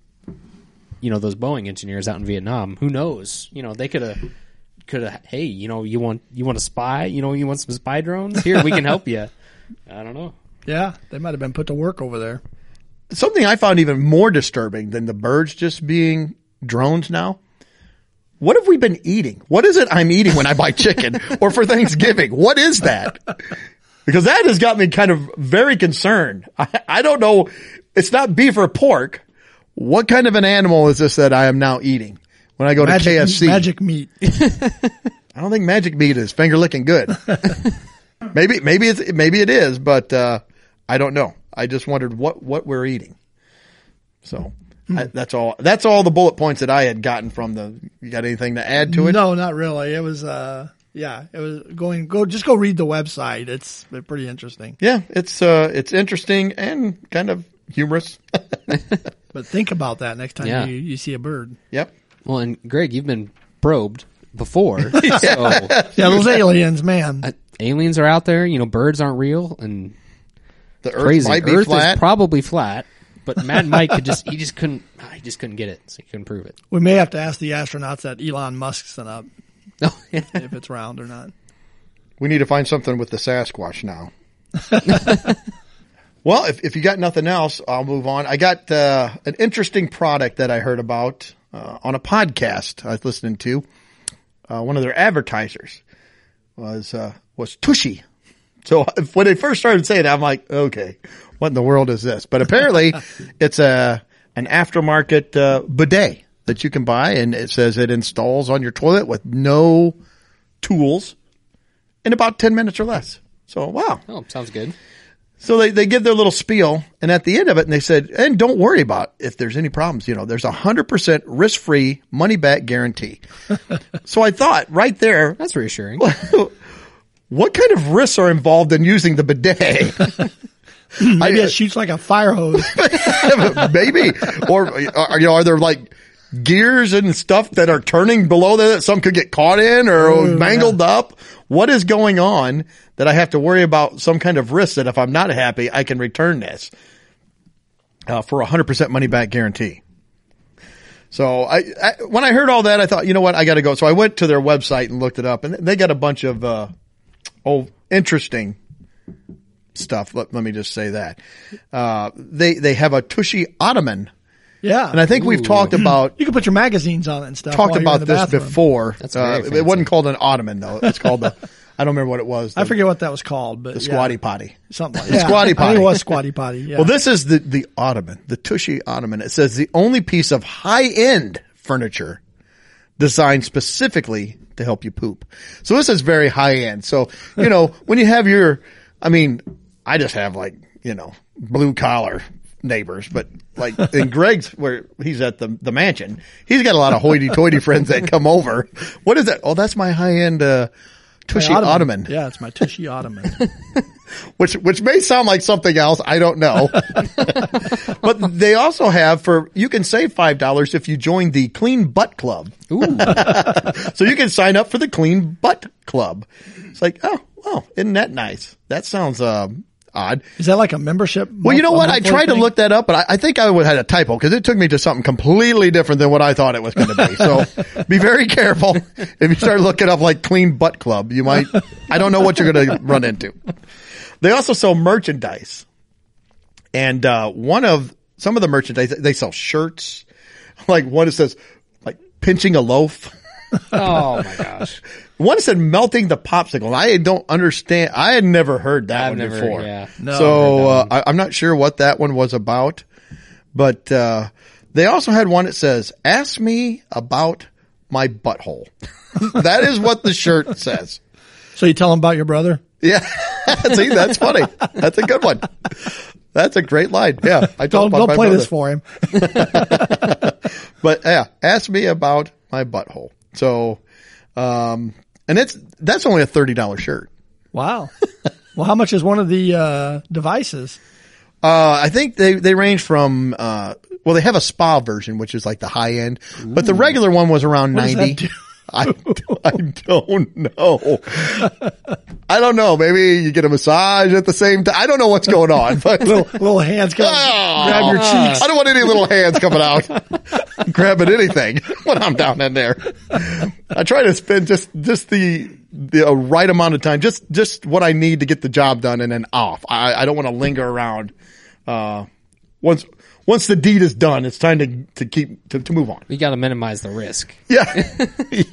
C: you know those Boeing engineers out in Vietnam, who knows? You know they could have could have. Hey, you know you want you want a spy? You know you want some spy drones? Here we can help you. I don't know.
B: Yeah, they might have been put to work over there.
A: something I found even more disturbing than the birds just being drones now. What have we been eating? What is it I'm eating when I buy chicken or for Thanksgiving? What is that? Because that has got me kind of very concerned. I, I don't know. It's not beef or pork. What kind of an animal is this that I am now eating when I go
B: Magic,
A: to KFC?
B: magic meat.
A: I don't think magic meat is finger licking good. maybe, maybe it's, maybe it is, but, uh, I don't know. I just wondered what, what we're eating. So I, that's all, that's all the bullet points that I had gotten from the, you got anything to add to it?
B: No, not really. It was, uh, yeah, it was going, go, just go read the website. It's pretty interesting.
A: Yeah. It's, uh, it's interesting and kind of humorous.
B: But think about that next time
C: Yeah.
B: you, you see a bird.
A: yep.
C: Well, and Greg, you've been probed before, so
B: Yeah, those aliens, man.
C: uh, aliens are out there. You know, birds aren't real, and
A: The earth
C: crazy.
A: might be
C: Earth
A: flat.
C: is probably flat, but Mad Mike could just he just couldn't he just couldn't get it, so he couldn't prove it.
B: We may have to ask the astronauts that Elon Musk sent up
C: Oh,
B: if it's round or not.
A: we need to find something with the Sasquatch now. well, if, if you got nothing else, I'll move on. I got uh, an interesting product that I heard about uh, on a podcast I was listening to. Uh, one of their advertisers was uh, was Tushy. So when they first started saying it, I'm like, okay, what in the world is this? But apparently, it's a an aftermarket uh, bidet that you can buy, and it says it installs on your toilet with no tools in about ten minutes or less. So wow,
C: Oh, sounds good.
A: so they, they give their little spiel and at the end of it, and they said, and don't worry about if there's any problems, you know, there's a hundred percent risk free money back guarantee. so I thought right there,
C: That's reassuring.
A: what kind of risks are involved in using the bidet?
B: Maybe it shoots like a fire hose.
A: Maybe, or are, you know, are there like gears and stuff that are turning below there that some could get caught in or
B: Ooh,
A: mangled up? What is going on that I have to worry about some kind of risk that if I'm not happy, I can return this uh, for a hundred percent money back guarantee. So I, I, when I heard all that, I thought, you know what, I got to go. So I went to their website and looked it up, and they got a bunch of uh, oh interesting stuff. Let, let me just say that uh, they they have a Tushy ottoman,
B: Yeah.
A: and I think we've talked about
B: you can put your magazines on it and stuff.
A: talked
B: while you're
A: about
B: in the
A: this
B: bathroom.
A: before.
C: That's very
A: Uh,
C: fancy.
A: it wasn't called an ottoman though. It's called the I don't remember what it was.
B: I forget what that was called, but
A: the
B: yeah,
A: squatty potty.
B: something like
A: The
B: yeah,
A: squatty
B: I think
A: potty.
B: it was squatty potty. Yeah.
A: Well, this is the the ottoman, the Tushy ottoman. It says the only piece of high end furniture designed specifically to help you poop. So this is very high end. So you know when you have your, I mean, I just have like you know blue collar neighbors, but like in Greg's where he's at the the mansion, he's got a lot of hoity toity friends that come over. What is that? Oh, that's my high end. uh Tushy ottoman.
B: Yeah, it's my Tushy ottoman.
A: which which may sound like something else. I don't know. but they also have for you can save five dollars if you join the Clean Butt Club.
C: Ooh,
A: So you can sign up for the Clean Butt Club. It's like, oh, well, isn't that nice? That sounds um, odd.
B: Is that like a membership?
A: Well, you know what? I tried to look that up, but I, I think I would had a typo because it took me to something completely different than what I thought it was going to be. So be very careful if you start looking up like Clean Butt Club. You might, I don't know what you're going to run into. They also sell merchandise, and uh, one of some of the merchandise they sell shirts. Like one that says like pinching a loaf.
C: oh my gosh.
A: One said melting the popsicle. I don't understand. I had never heard that
C: I've
A: one
C: never-
A: before.
C: yeah.
B: No.
A: so uh, I, I'm not sure what that one was about, but uh, they also had one that says, "Ask me about my butthole." that is what the shirt says.
B: So you tell them about your brother?
A: Yeah, see, that's funny. That's a good one. That's a great line. Yeah, I told
B: Don't don't play
A: brother.
B: this for him.
A: But yeah, ask me about my butthole. So, um, and it's that's only a thirty dollar shirt.
B: Wow. well, how much is one of the uh, devices?
A: Uh, I think they, they range from, uh, well, they have a spa version, which is like the high end, but the regular one was around
B: that
A: 90. I, I don't know. I don't know. Maybe you get a massage at the same time. I don't know what's going on, but
B: Little little hands come
A: Oh,
B: grab your cheeks.
A: I don't want any little hands coming out, grabbing anything when I'm down in there. I try to spend just, just the, the uh, right amount of time, just, just what I need to get the job done and then off. I, I don't want to linger around. Uh, once, once the deed is done, it's time to, to keep, to, to move on.
C: You got to minimize the risk.
A: Yeah.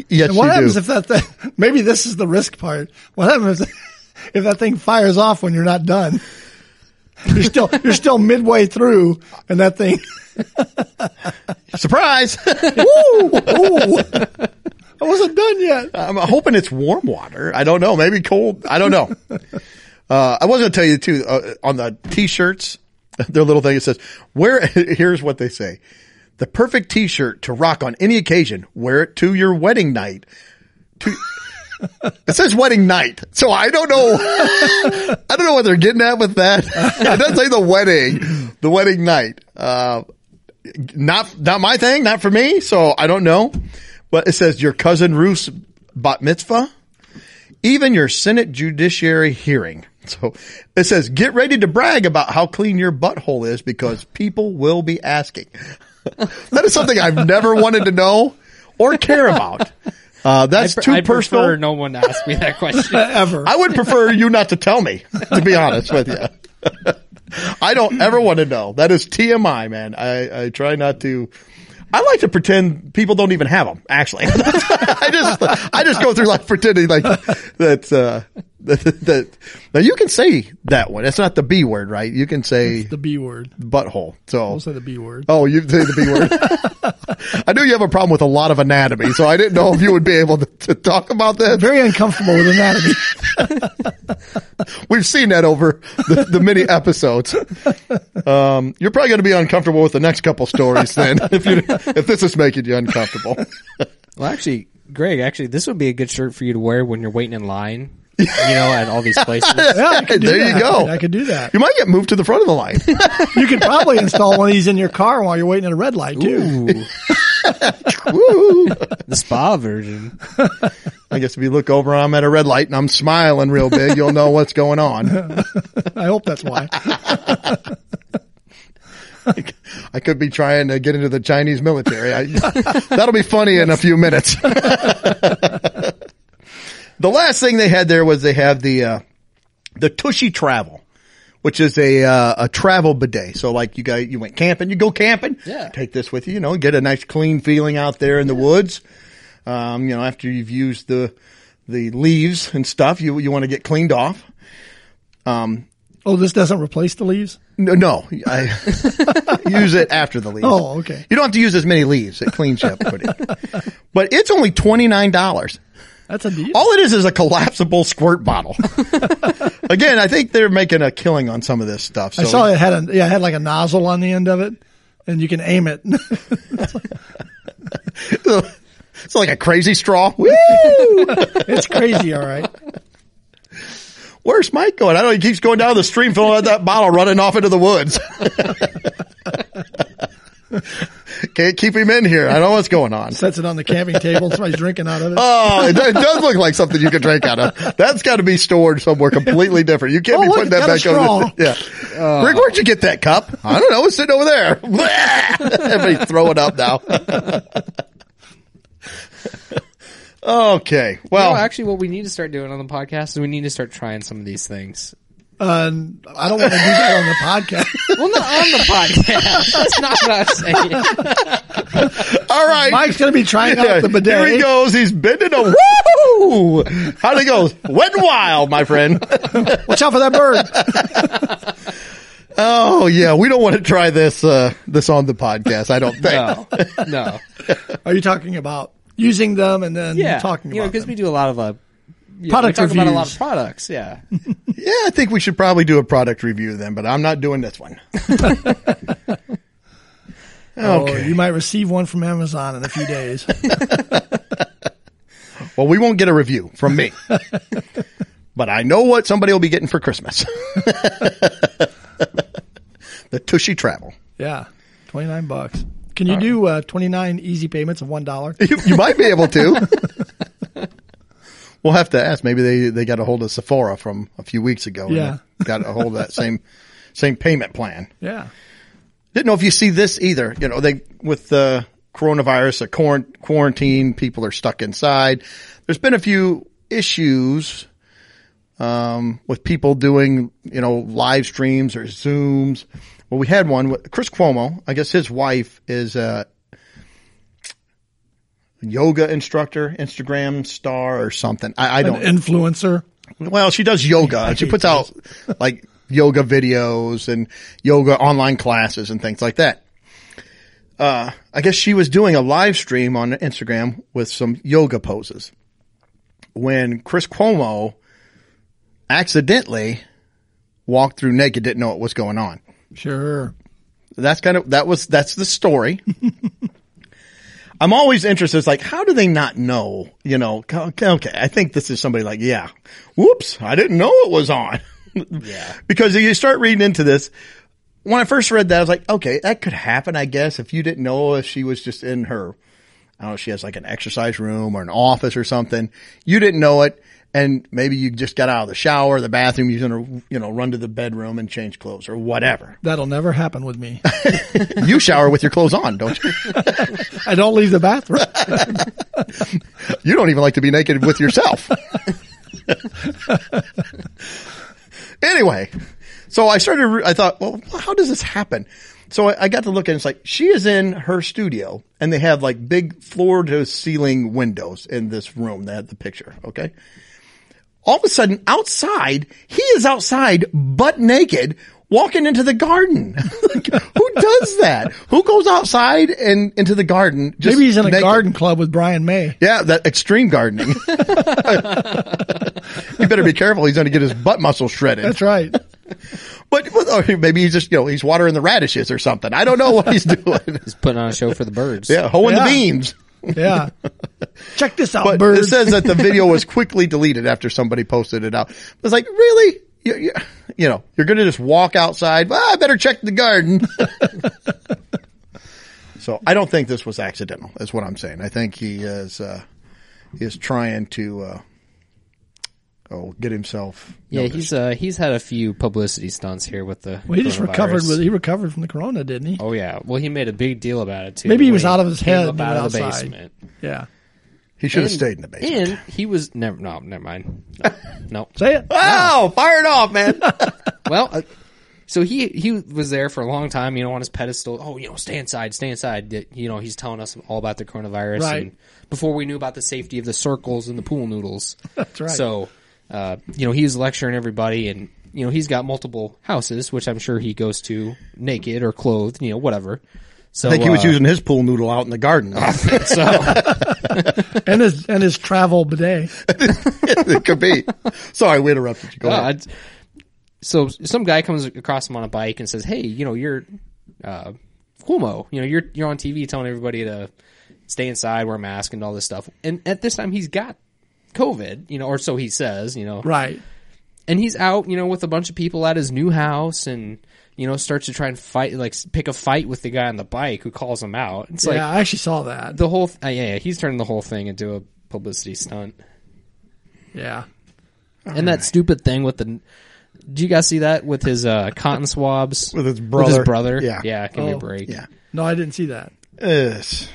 A: yes,
B: And what
A: you
B: happens
A: do.
B: if that thing, maybe this is the risk part. What happens if that thing fires off when you're not done? You're still, you're still midway through and that thing,
A: Surprise!
B: ooh, ooh, I wasn't done yet.
A: I'm hoping it's warm water. I don't know. Maybe cold. I don't know. Uh, I was going to tell you too, uh, on the t-shirts, their little thing, it says, where, here's what they say. The perfect t-shirt to rock on any occasion. Wear it to your wedding night. To, it says wedding night. So I don't know. I don't know what they're getting at with that. It doesn't say the wedding, the wedding night. Uh, not, not my thing, not for me. So I don't know. But it says your cousin Ruth's bat mitzvah, even your Senate judiciary hearing. So it says get ready to brag about how clean your butthole is because people will be asking. that is something I've never wanted to know or care about. Uh, that's
C: I,
A: too
C: I
A: personal.
C: prefer no one to ask me that question.
B: Ever.
A: I would prefer you not to tell me, to be honest with you. I don't ever want to know. That is TMI, man. I, I try not to. I like to pretend people don't even have them. Actually, I just I just go through life pretending like that. Uh, that, that now you can say that one. It's not the B word, right? You can say
B: The B word.
A: butthole. So
B: We'll say the B word.
A: Oh, you say the B word. I knew you have a problem with a lot of anatomy, so I didn't know if you would be able to, to talk about that.
B: Very uncomfortable with anatomy.
A: We've seen that over the, the many episodes. Um, you're probably going to be uncomfortable with the next couple stories then, if you if this is making you uncomfortable.
C: Well, actually, Greg, actually, this would be a good shirt for you to wear when you're waiting in line. You know, at all these places.
B: Yeah, I could do
A: There
B: that.
A: you go.
B: I could do that.
A: You might get moved to the front of the line.
B: You could probably install one of these in your car while you're waiting at a red light too.
C: Ooh, the spa version.
A: I guess if you look over, I'm at a red light and I'm smiling real big, you'll know what's going on.
B: I hope that's why.
A: I could be trying to get into the Chinese military. I, that'll be funny in a few minutes. The last thing they had there was they have the uh, the Tushy Travel, which is a uh, a travel bidet. So like you guys, you went camping, you go camping,
C: Yeah.
A: take this with you. You know, get a nice clean feeling out there in the woods. Um, you know, after you've used the the leaves and stuff, you you want to get cleaned off.
B: Oh, this doesn't replace the leaves?
A: No, no, I use it after the leaves.
B: Oh, okay.
A: You don't have to use as many leaves. It cleans you up pretty. but it's only twenty nine dollars.
B: That's a deal.
A: All it is is a collapsible squirt bottle. Again, I think they're making a killing on some of this stuff. So
B: I saw it had a yeah, it had like a nozzle on the end of it, and you can aim it.
A: it's like a crazy straw. Woo!
B: it's crazy, all right.
A: Where's Mike going? I know. He keeps going down the stream, filling out that bottle, running off into the woods. Can't keep him in here. I know what's going on.
B: Sets it on the camping table. Somebody's drinking out of it.
A: Oh, it, it does look like something you could drink out of. That's got to be stored somewhere completely different. You can't
B: Oh,
A: be
B: look,
A: putting that back
B: a
A: over. The, yeah, oh. Rick, where'd you get that cup? I don't know. It's sitting over there. Everybody's throwing up now. okay. Well,
C: No, actually, what we need to start doing on the podcast is we need to start trying some of these things.
B: Uh, I don't want to do that on the podcast.
C: Well, not on the podcast. That's not what I'm saying.
A: all right.
B: Mike's going to be trying
A: Yeah,
B: out the bidet.
A: Here he goes. He's bending a woo. How'd he go? Wet and wild, my friend.
B: Watch out for that bird.
A: Oh yeah, we don't want to try this uh this on the podcast. I don't think.
C: No, no.
B: Are you talking about using them and then
C: Yeah,
B: talking
C: you know,
B: about
C: because we do a lot of uh, yeah,
B: Product
C: we talk about a lot of products. Yeah,
A: Yeah, I think we should probably do a product review then, but I'm not doing this one.
B: Oh, you might receive one from Amazon in a few days.
A: Well, we won't get a review from me. but I know what somebody will be getting for Christmas. the Tushy Travel.
B: yeah, twenty nine bucks. Can you do uh, twenty nine easy payments of one dollar?
A: You, you might be able to. We'll have to ask. Maybe they, they got a hold of Sephora from a few weeks ago. and
B: Yeah.
A: Got a hold of that same, same payment plan.
B: Yeah.
A: Didn't know if you see this either. You know, they with the coronavirus, a quarant- quarantine, people are stuck inside. There's been a few issues um, with people doing, you know, live streams or Zooms. Well, we had one with Chris Cuomo. I guess his wife is a yoga instructor, Instagram star or something. I, I don't.
B: influencer.
A: Well, she does yoga she puts out like yoga videos and yoga online classes and things like that. Uh, I guess she was doing a live stream on Instagram with some yoga poses when Chris Cuomo accidentally walked through naked, didn't know what was going on.
B: Sure.
A: That's kind of, that was, that's the story. I'm always interested. It's like, how do they not know? You know, okay, okay, I think this is somebody like, yeah, whoops, I didn't know it was on.
C: yeah.
A: because you start reading into this. When I first read that, I was like, okay, that could happen, I guess, if you didn't know if she was just in her, I don't know, she has like an exercise room or an office or something. You didn't know it. And maybe you just got out of the shower, the bathroom, you're going to, you know, run to the bedroom and change clothes or whatever.
B: That'll never happen with me.
A: You shower with your clothes on, don't you?
B: I don't leave the bathroom.
A: You don't even like to be naked with yourself. anyway, so I started, I thought, well, how does this happen? So I, I got to look at it. It's like she is in her studio and they have like big floor to ceiling windows in this room. They had the picture. Okay. All of a sudden outside, he is outside butt naked walking into the garden. like, who does that? Who goes outside and into the garden? just
B: Maybe he's in a garden club with Brian May.
A: Yeah, that extreme gardening. you better be careful. He's going to get his butt muscle shredded.
B: That's right.
A: But, but or oh, maybe he's just, you know, he's watering the radishes or something. I don't know what he's doing.
C: He's putting on a show for the birds.
A: yeah, hoeing
B: Yeah.
A: the beans.
B: Yeah. Check this out,
A: But
B: birds.
A: it says that the video was quickly deleted after somebody posted it out. It's like, really? You, you, you know, you're going to just walk outside. Well, I better check the garden. so I don't think this was accidental. Is what I'm saying. I think he is uh, he is trying to uh, oh get himself.
C: Yeah,
A: noticed.
C: he's uh he's had a few publicity stunts here with the.
B: well, he just recovered with he recovered from the corona, didn't he?
C: Oh yeah, well he made a big deal about it too.
B: Maybe he was out of his head
C: up
B: and
C: out of the basement.
B: Yeah.
A: he should have stayed in the basement.
C: And he was never. No, never mind. No, no.
B: Say it.
A: Wow, fire it off, man.
C: well, uh, so he he was there for a long time, you know, on his pedestal. Oh, you know, stay inside, stay inside. You know, he's telling us all about the coronavirus,
B: Right.
C: and before we knew about the safety of the circles and the pool noodles.
B: That's right.
C: So, uh, you know, he's lecturing everybody, and you know, he's got multiple houses, which I'm sure he goes to naked or clothed, you know, whatever. So
A: I think he was
C: uh,
A: using his pool noodle out in the garden.
C: So
B: and his and his travel bidet.
A: it could be. Sorry, we interrupted you. Go
C: Uh,
A: ahead.
C: So some guy comes across him on a bike and says, "Hey, you know, you're uh, Cuomo. You know, you're you're on TV telling everybody to stay inside, wear a mask, and all this stuff." And at this time, he's got COVID. You know, or so he says. You know,
B: Right.
C: and he's out. You know, with a bunch of people at his new house, and you know, starts to try and fight, like pick a fight with the guy on the bike who calls him out. It's
B: yeah,
C: like
B: I actually saw that.
C: the whole. Th- uh, yeah, yeah, he's turning the whole thing into a publicity stunt.
B: yeah.
C: and that stupid thing with the. Do you guys see that with his uh, cotton swabs
A: With his
C: With
A: brother.
C: his brother,
A: Yeah.
C: yeah. Give me a
B: Oh.
C: break.
A: Yeah.
B: No, I didn't see that.
A: It's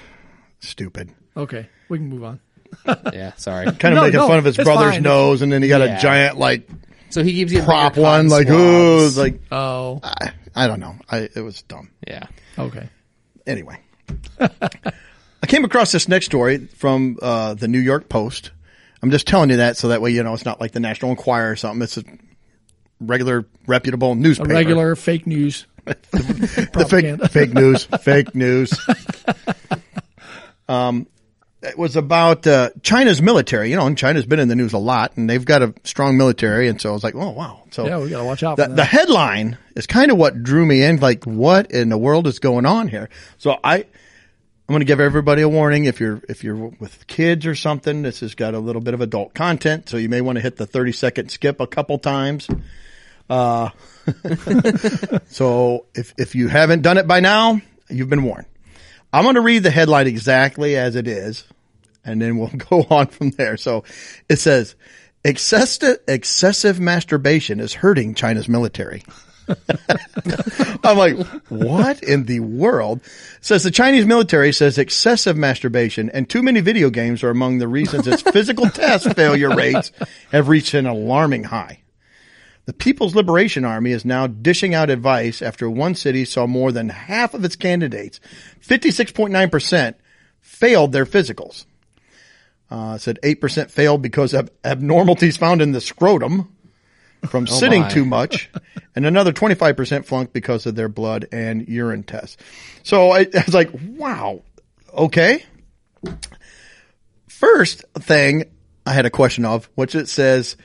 A: stupid.
B: Okay, we can move on.
C: yeah. Sorry.
A: Kind of
B: No,
A: making
B: no,
A: fun of his
B: it's
A: brother's
B: fine.
A: nose, and then he got
C: Yeah.
A: a giant like
C: So he gives you a
A: prop
C: bigger
A: one,
C: cotton
A: like oh,
C: swabs.
A: it's like
B: Oh,
A: I, I don't know. I it was dumb.
C: yeah.
B: okay.
A: Anyway, I came across this next story from uh, the New York Post. I'm just telling you that so that way you know it's not like the National Enquirer or something. It's a regular, reputable
B: A
A: newspaper.
B: regular fake news.
A: the
B: propaganda.
A: fake fake news, fake news. Um, it was about uh, China's military. You know, and China's been in the news a lot, and they've got a strong military. And so I was like, oh wow. So
B: Yeah, we gotta watch out
A: the, the headline is kind of what drew me in. Like, what in the world is going on here? So I, I'm going to give everybody a warning. If you're if you're with kids or something, this has got a little bit of adult content, so you may want to hit the 30 second skip a couple times. Uh, so if if you haven't done it by now, you've been warned. I'm going to read the headline exactly as it is, and then we'll go on from there. So it says, excessive, excessive masturbation is hurting China's military. I'm like, what in the world? It says the Chinese military says excessive masturbation and too many video games are among the reasons its physical test failure rates have reached an alarming high. The People's Liberation Army is now dishing out advice after one city saw more than half of its candidates, 56.9%, failed their physicals. Uh, said 8% failed because of abnormalities found in the scrotum from sitting
C: my.
A: too much, and another 25% flunked because of their blood and urine tests. So I, I was like, wow, okay. First thing I had a question of, which it says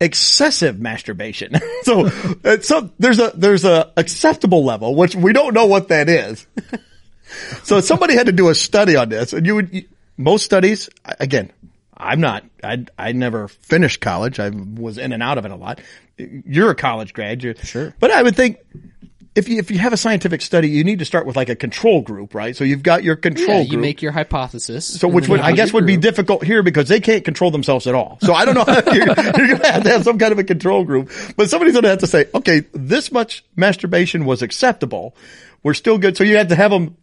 A: excessive masturbation. so, uh, so there's a, there's a acceptable level, which we don't know what that is. so somebody had to do a study on this and you would, most studies, again, I'm not, I, I never finished college. I was in and out of it a lot. You're a college grad. You're,
C: Sure.
A: But I would think if you, if you have a scientific study, you need to start with like a control group, right? So you've got your control
C: Yeah,
A: group.
C: you make your hypothesis.
A: So which would, I guess would be difficult here because they can't control themselves at all. So I don't know how you're, you're going to have to have some kind of a control group, but somebody's going to have to say, okay, this much masturbation was acceptable. We're still good. So you have to have them,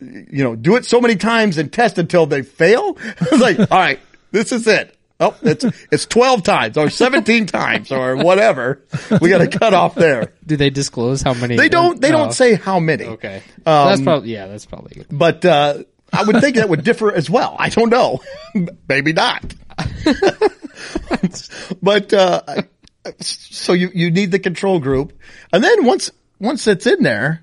A: you know, do it so many times and test until they fail. It's like, all right, this is it. Oh, it's it's twelve times or seventeen times or whatever. We got to cut off there.
C: Do they disclose how many?
A: They don't. They
C: Oh,
A: don't say how many.
C: Okay,
A: Um,
C: that's probably yeah. That's probably good.
A: But uh, I would think that would differ as well. I don't know. Maybe not. but uh, so you you need the control group, and then once once it's in there,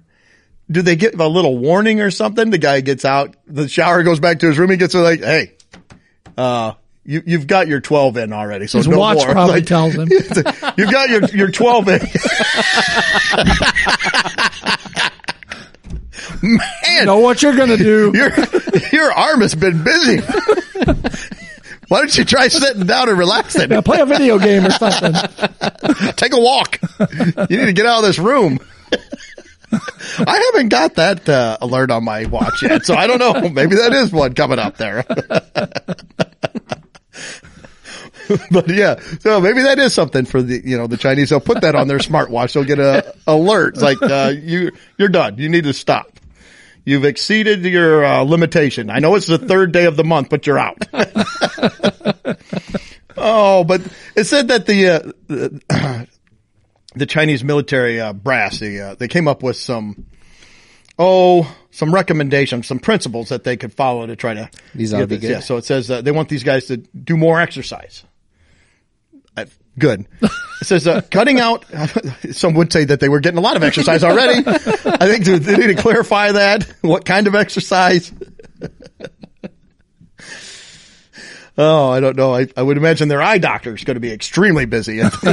A: do they give a little warning or something? The guy gets out, the shower goes back to his room. He gets like, "Hey, uh." You, you've got your 12 in already, so
B: His
A: no
B: watch
A: more.
B: probably
A: Like,
B: tells him.
A: You've got your, your 12 in. Man,
B: know what you're gonna do.
A: your your arm has been busy. Why don't you try sitting down and relaxing?
B: Now play a video game or something.
A: Take a walk. You need to get out of this room. I haven't got that uh, alert on my watch yet, so I don't know. Maybe that is one coming up there. but yeah, so maybe that is something for the you know the Chinese. They'll put that on their smartwatch. They'll get a alert like uh, you you're done. You need to stop. You've exceeded your uh, limitation. I know it's the third day of the month, but you're out. oh, but it said that the uh, the, Chinese military uh, brass the, uh, they came up with some oh some recommendations, some principles that they could follow to try to
C: These ought
A: get
C: be
A: this.
C: good.
A: Yeah, so it says uh, they want these guys to do more exercise. Uh, Good. It says uh, cutting out. Some would say that they were getting a lot of exercise already. I think they they need to clarify that. What kind of exercise? Oh, I don't know. I, I would imagine their eye doctor is going to be extremely busy.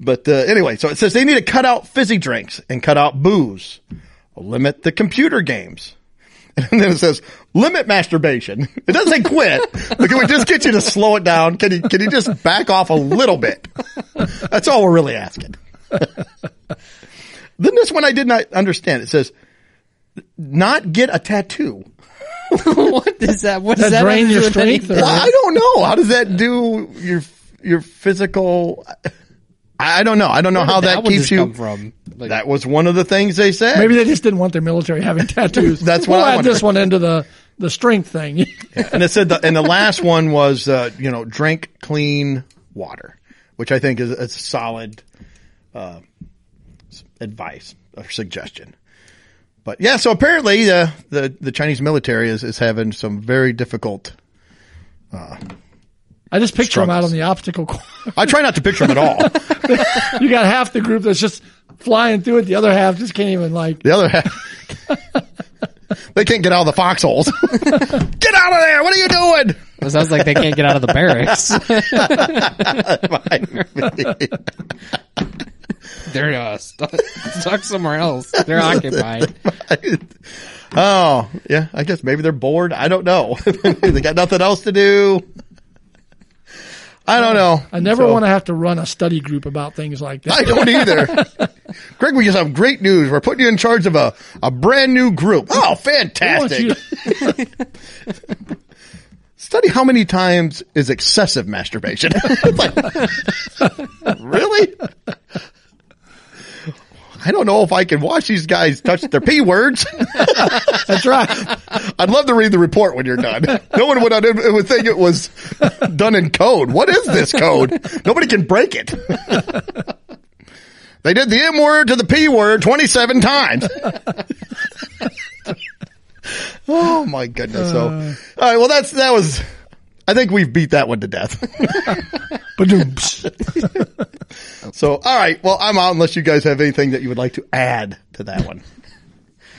A: but uh, anyway, so it says they need to cut out fizzy drinks and cut out booze, limit the computer games. And then it says limit masturbation. It doesn't say quit, but can we just get you to slow it down? Can you can you just back off a little bit? That's all we're really asking. then this one I did not understand. It says not get a tattoo.
C: what is that? What does
B: That
C: that
B: drain your strength
A: Well, I don't know. How does that do your your physical? I I don't know. I don't know how
C: Where did
A: that,
C: one
A: keeps you.
C: come from? Like,
A: That was one of the things they said.
B: Maybe they just didn't want their military having tattoos.
A: That's what
B: we'll
A: I
B: add
A: wonder.
B: this one into the the strength thing.
A: and it said, the, and the last one was, uh, you know, drink clean water, which I think is a solid uh, advice or suggestion. But yeah, so apparently the the, the Chinese military is, is having some very difficult.
B: Uh, I just picture them out on the obstacle course.
A: I try not to picture them at all.
B: you got half the group that's just flying through it. The other half just can't even like.
A: The other half, they can't get out of the foxholes. get out of there! What are you doing?
C: it sounds like they can't get out of the barracks. They're uh, stuck, stuck somewhere else. They're occupied.
A: oh, yeah. I guess maybe they're bored. I don't know. they got nothing else to do. I don't know.
B: I never
A: So-
B: want to have to run a study group about things like that.
A: I don't either. Greg, we just have great news. We're putting you in charge of a, a brand new group. Oh, fantastic. Study how many times is excessive masturbation. It's like, really? I don't know if I can watch these guys touch their P words.
B: That's right.
A: I'd love to read the report when you're done. No one would, would think it was done in code. What is this code? Nobody can break it. They did the M word to the P word 27 times. oh my goodness. So, all right. Well, that's, that was, I think we've beat that one to death. So, all right. Well, I'm out unless you guys have anything that you would like to add to that one.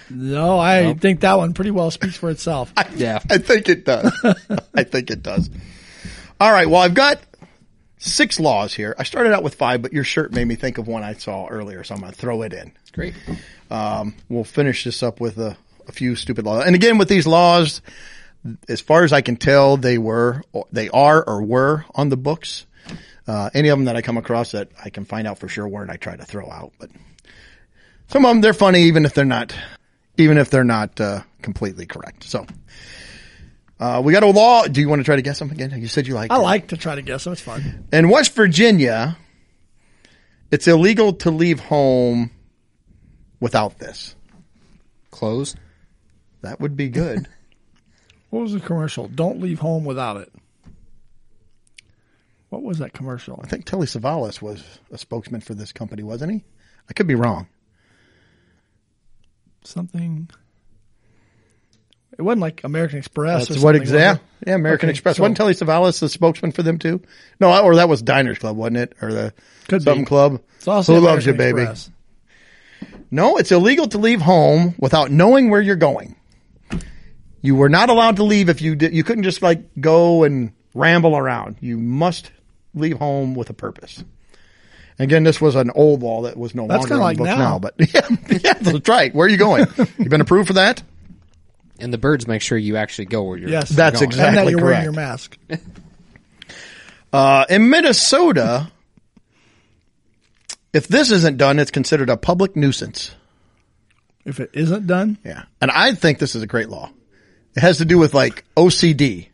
B: no, I think that one pretty well speaks for itself.
C: Yeah.
A: I think it does. I think it does. All right. Well, I've got six laws here. I started out with five, but your shirt made me think of one I saw earlier, so I'm going to throw it in.
C: Great.
A: Um, we'll finish this up with a, a few stupid laws. And again, with these laws, as far as I can tell, they were, they are or were on the books. Uh, any of them that I come across that I can find out for sure weren't, I try to throw out. But some of them, they're funny, even if they're not, even if they're not uh, completely correct. So uh, we got a law. Do you want to try to guess them again? You said you liked
B: I like to try to guess, them. it's fun.
A: In West Virginia, it's illegal to leave home without this.
C: Clothes.
A: That would be good.
B: What was the commercial? Don't leave home without it. What was that commercial?
A: I think Telly Savalas was a spokesman for this company, wasn't he? I could be wrong.
B: Something. It wasn't like American Express.
A: That's
B: or
A: what exact? Yeah, American
B: Okay,
A: Express.
B: so-
A: wasn't Telly Savalas the spokesman for them too? No, or that was Diners Club, wasn't it? Or the
B: Could be.
A: something club?
B: It's also
A: Who loves you,
B: American
A: baby?
B: Express.
A: No, it's illegal to leave home without knowing where you're going. You were not allowed to leave if you did. You couldn't just like go and ramble around. You must leave home with a purpose. Again, this was an old law that was no
B: That's
A: longer in
B: kinda
A: the
B: like
A: books
B: now.
A: now. But yeah, yeah, that's right. Where are you going? You've been approved for that?
C: And the birds make sure you actually go where you're.
B: Yes,
A: That's
C: going.
A: exact-
B: And that
A: Exactly
B: you're wearing your mask.
A: Uh, in Minnesota, if this isn't done, it's considered a public nuisance.
B: If it isn't done,
A: Yeah. And I think this is a great law. It has to do with like OCD.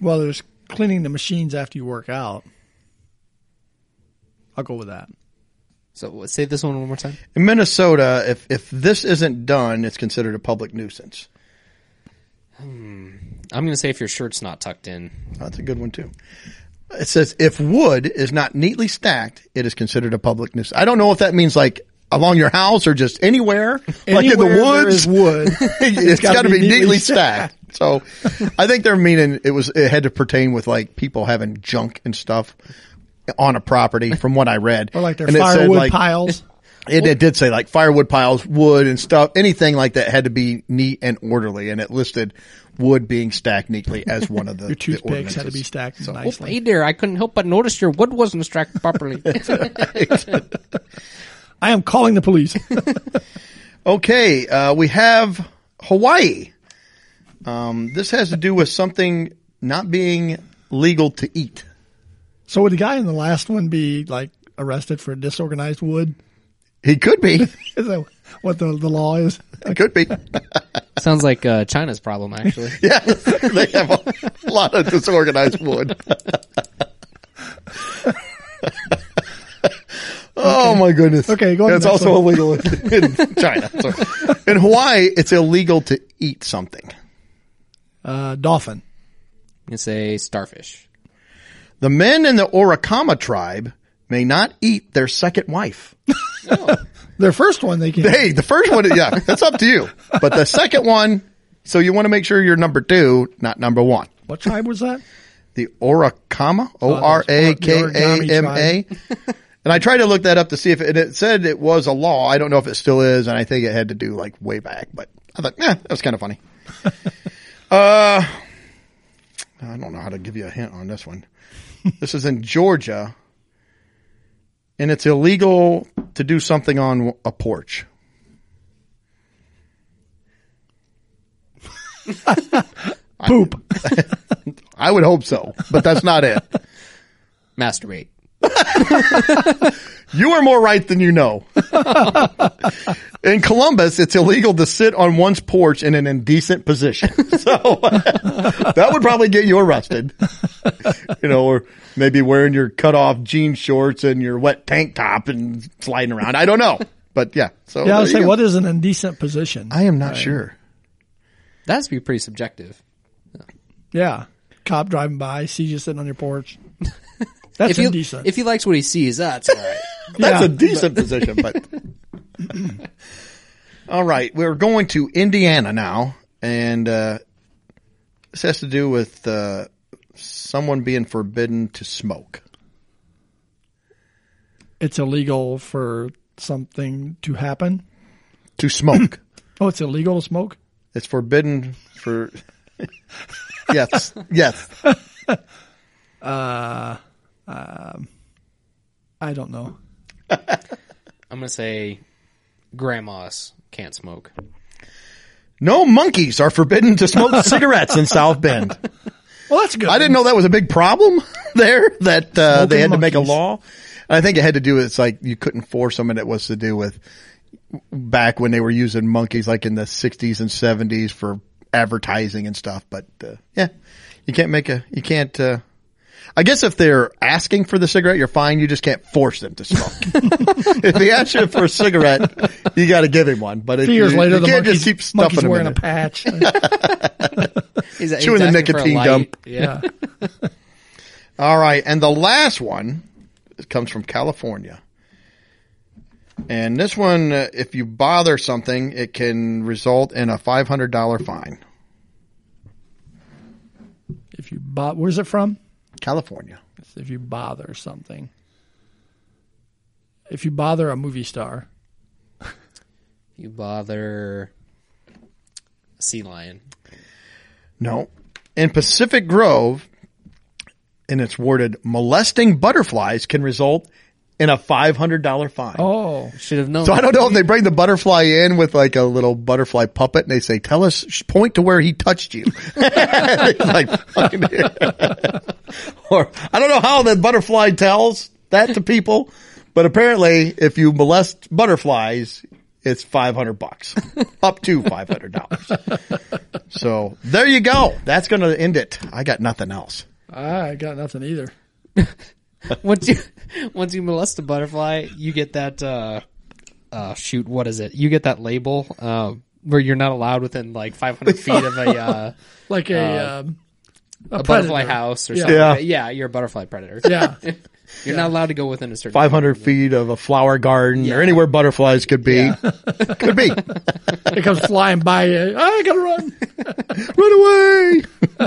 B: well, there's cleaning the machines after you work out. I'll go with that.
C: So say this one one more time.
A: In Minnesota, if, if this isn't done, it's considered a public nuisance. Hmm.
C: I'm going to say if your shirt's not tucked in.
A: That's a good one too. It says if wood is not neatly stacked, it is considered a public nuisance. I don't know if that means like along your house or just anywhere, like in the woods.
B: wood.
A: it's
B: gotta be
A: be,
B: neatly
A: neatly stacked. So I think they're meaning it was it had to pertain with like people having junk and stuff on a property from what I read.
B: Or like their
A: And it said,
B: firewood
A: like-
B: piles.
A: It, it did say like firewood piles, wood and stuff, anything like that had to be neat and orderly, and it listed wood being stacked neatly as one of the
B: Your toothpicks
A: the
B: had to be stacked
C: Oh,
B: nicely.
C: hey there! I couldn't help but notice your wood wasn't stacked properly.
B: I am calling the police.
A: Okay, uh, we have Hawaii. Um, this has to do with something not being legal to eat.
B: so would the guy in the last one be like arrested for disorganized wood?
A: He could be.
B: Is that what the, the law is?
A: It could be.
C: Sounds like uh, China's problem, actually.
A: Yeah, they have a lot of disorganized wood. Oh my goodness.
B: Okay, go on to
A: It's also
B: one.
A: illegal in, in China. So, in Hawaii, it's illegal to eat something.
B: Uh, dolphin.
C: I'm say starfish.
A: The men in the Orakama tribe may not eat their second wife.
B: Their first one they can.
A: Hey, the first one, yeah, that's up to you. But the second one, so you want to make sure you're number two, not number one.
B: what tribe was that?
A: the Orakama, O R A K A M A. And I tried to look that up to see if it, and it said it was a law. I don't know if it still is, and I think it had to do like way back. But I thought, yeah, that was kind of funny. uh, I don't know how to give you a hint on this one. this is in Georgia, and it's illegal to do something on a porch.
B: Poop.
A: I would hope so, but that's not it.
C: Masturbate.
A: You are more right than you know. in Columbus, it's illegal to sit on one's porch in an indecent position. So that would probably get you arrested. You know, or maybe wearing your cut off jean shorts and your wet tank top and sliding around. I don't know. But yeah. So
B: Yeah, I
A: there
B: was say,
A: go.
B: what is an indecent position?
A: I am not sure.
C: That has to be pretty subjective.
B: yeah. Cop driving by, sees you sitting on your porch. That's
C: If he,
B: indecent.
C: if he likes what he sees, that's all right.
A: That's
B: Yeah,
A: a decent position, but all right, we're going to Indiana now, and uh, this has to do with uh, someone being forbidden to smoke.
B: it's illegal for something to happen.
A: To smoke,
B: Oh, it's illegal to smoke?
A: it's forbidden for. yes, yes.
B: I don't know.
C: I'm going to say grandmas can't smoke.
A: No monkeys are forbidden to smoke cigarettes in South Bend.
B: Well, that's good.
A: I didn't know that was a big problem there. That uh, they
B: Smoking
A: had to make a
B: monkeys.
A: law. I think it had to do with it's like you couldn't force them, and it was to do with back when they were using monkeys, like in the '60s and '70s for advertising and stuff. But uh, yeah, you can't make a you can't. Uh, I guess if they're asking for the cigarette, you're fine. You just can't force them to smoke. if he asks you for a cigarette, you got to give him one. But if
B: few years
A: you,
B: later,
A: you
B: the
A: can't
B: monkey's,
A: just keep
B: monkey's
A: stuffing them
B: wearing
A: in
B: a patch.
C: He's, he's
A: Chewing the
C: asking for a
A: nicotine
C: light.
A: gum.
C: Yeah.
B: yeah.
A: All right, and the last one comes from California. And this one, uh, if you bother something, it can result in a $500 fine.
B: If you bo- where's it from?
A: California.
B: If you bother something. If you bother a movie star.
C: You bother a sea lion.
A: No. In Pacific Grove, and it's worded molesting butterflies can result in a $500 fine.
B: Oh,
C: Should have known.
A: So I don't know if they bring the butterfly in with like a little butterfly puppet and they say, tell us, point to where he touched you. like, fucking, or I don't know how the butterfly tells that to people, but apparently if you molest butterflies, it's 500 bucks up to $500. so there you go. That's going to end it. I got nothing else.
B: I got nothing either.
C: Once you once you molest a butterfly, you get that. uh uh Shoot, what is it? You get that label uh, where you're not allowed within like 500 feet of a uh,
B: Like a um, a,
C: a butterfly house or
B: Yeah.
C: something.
A: Yeah.
C: yeah, you're a butterfly predator.
B: Yeah.
C: You're not allowed to go within a certain
A: 500 feet of a flower garden or anywhere butterflies could be. could be.
B: It comes flying by you. I gotta run.
A: Run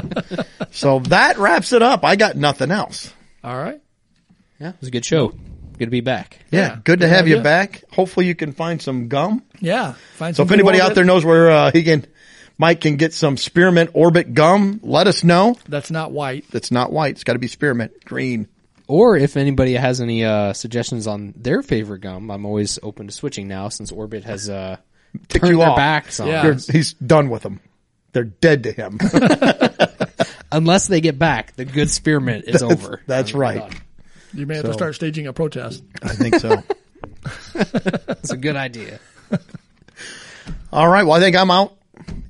A: away. so that wraps it up. I got nothing else.
B: All right.
C: Yeah, it was a good show. Good to be back.
A: Yeah,
B: Yeah,
A: good to
B: good
A: have you
B: idea.
A: back. Hopefully you can find some gum.
B: Yeah. Find
A: So
B: some
A: if anybody
B: good
A: out there knows where uh, he can, Mike can get some spearmint orbit gum, let us know.
B: that's not white.
A: That's not white. It's got to be spearmint green.
C: Or if anybody has any uh, suggestions on their favorite gum, I'm always open to switching now since Orbit has uh,
A: Ticked
C: turned
A: you
C: their
A: off.
C: backs on.
B: Yeah.
A: You're- he's done with them. They're dead to him.
C: Unless they get back, the good spearmint is over.
A: That's
C: I'm
A: right.
C: Done.
B: You may have
A: So-
B: to start staging a protest.
A: I think so.
C: It's a good idea.
A: All right. Well, I think I'm out.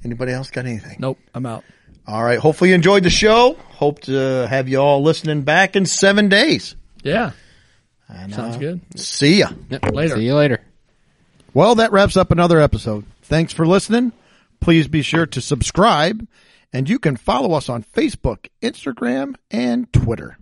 A: Anybody else got anything?
B: Nope. I'm out.
A: All right. Hopefully you enjoyed the show. Hope to have you all listening back in seven days.
B: Yeah.
A: And,
B: Sounds
A: uh,
B: good.
A: See ya.
C: Yep.
B: Later.
C: See you later.
A: Well, that wraps up another episode. Thanks for listening. Please be sure to subscribe and you can follow us on Facebook, Instagram, and Twitter.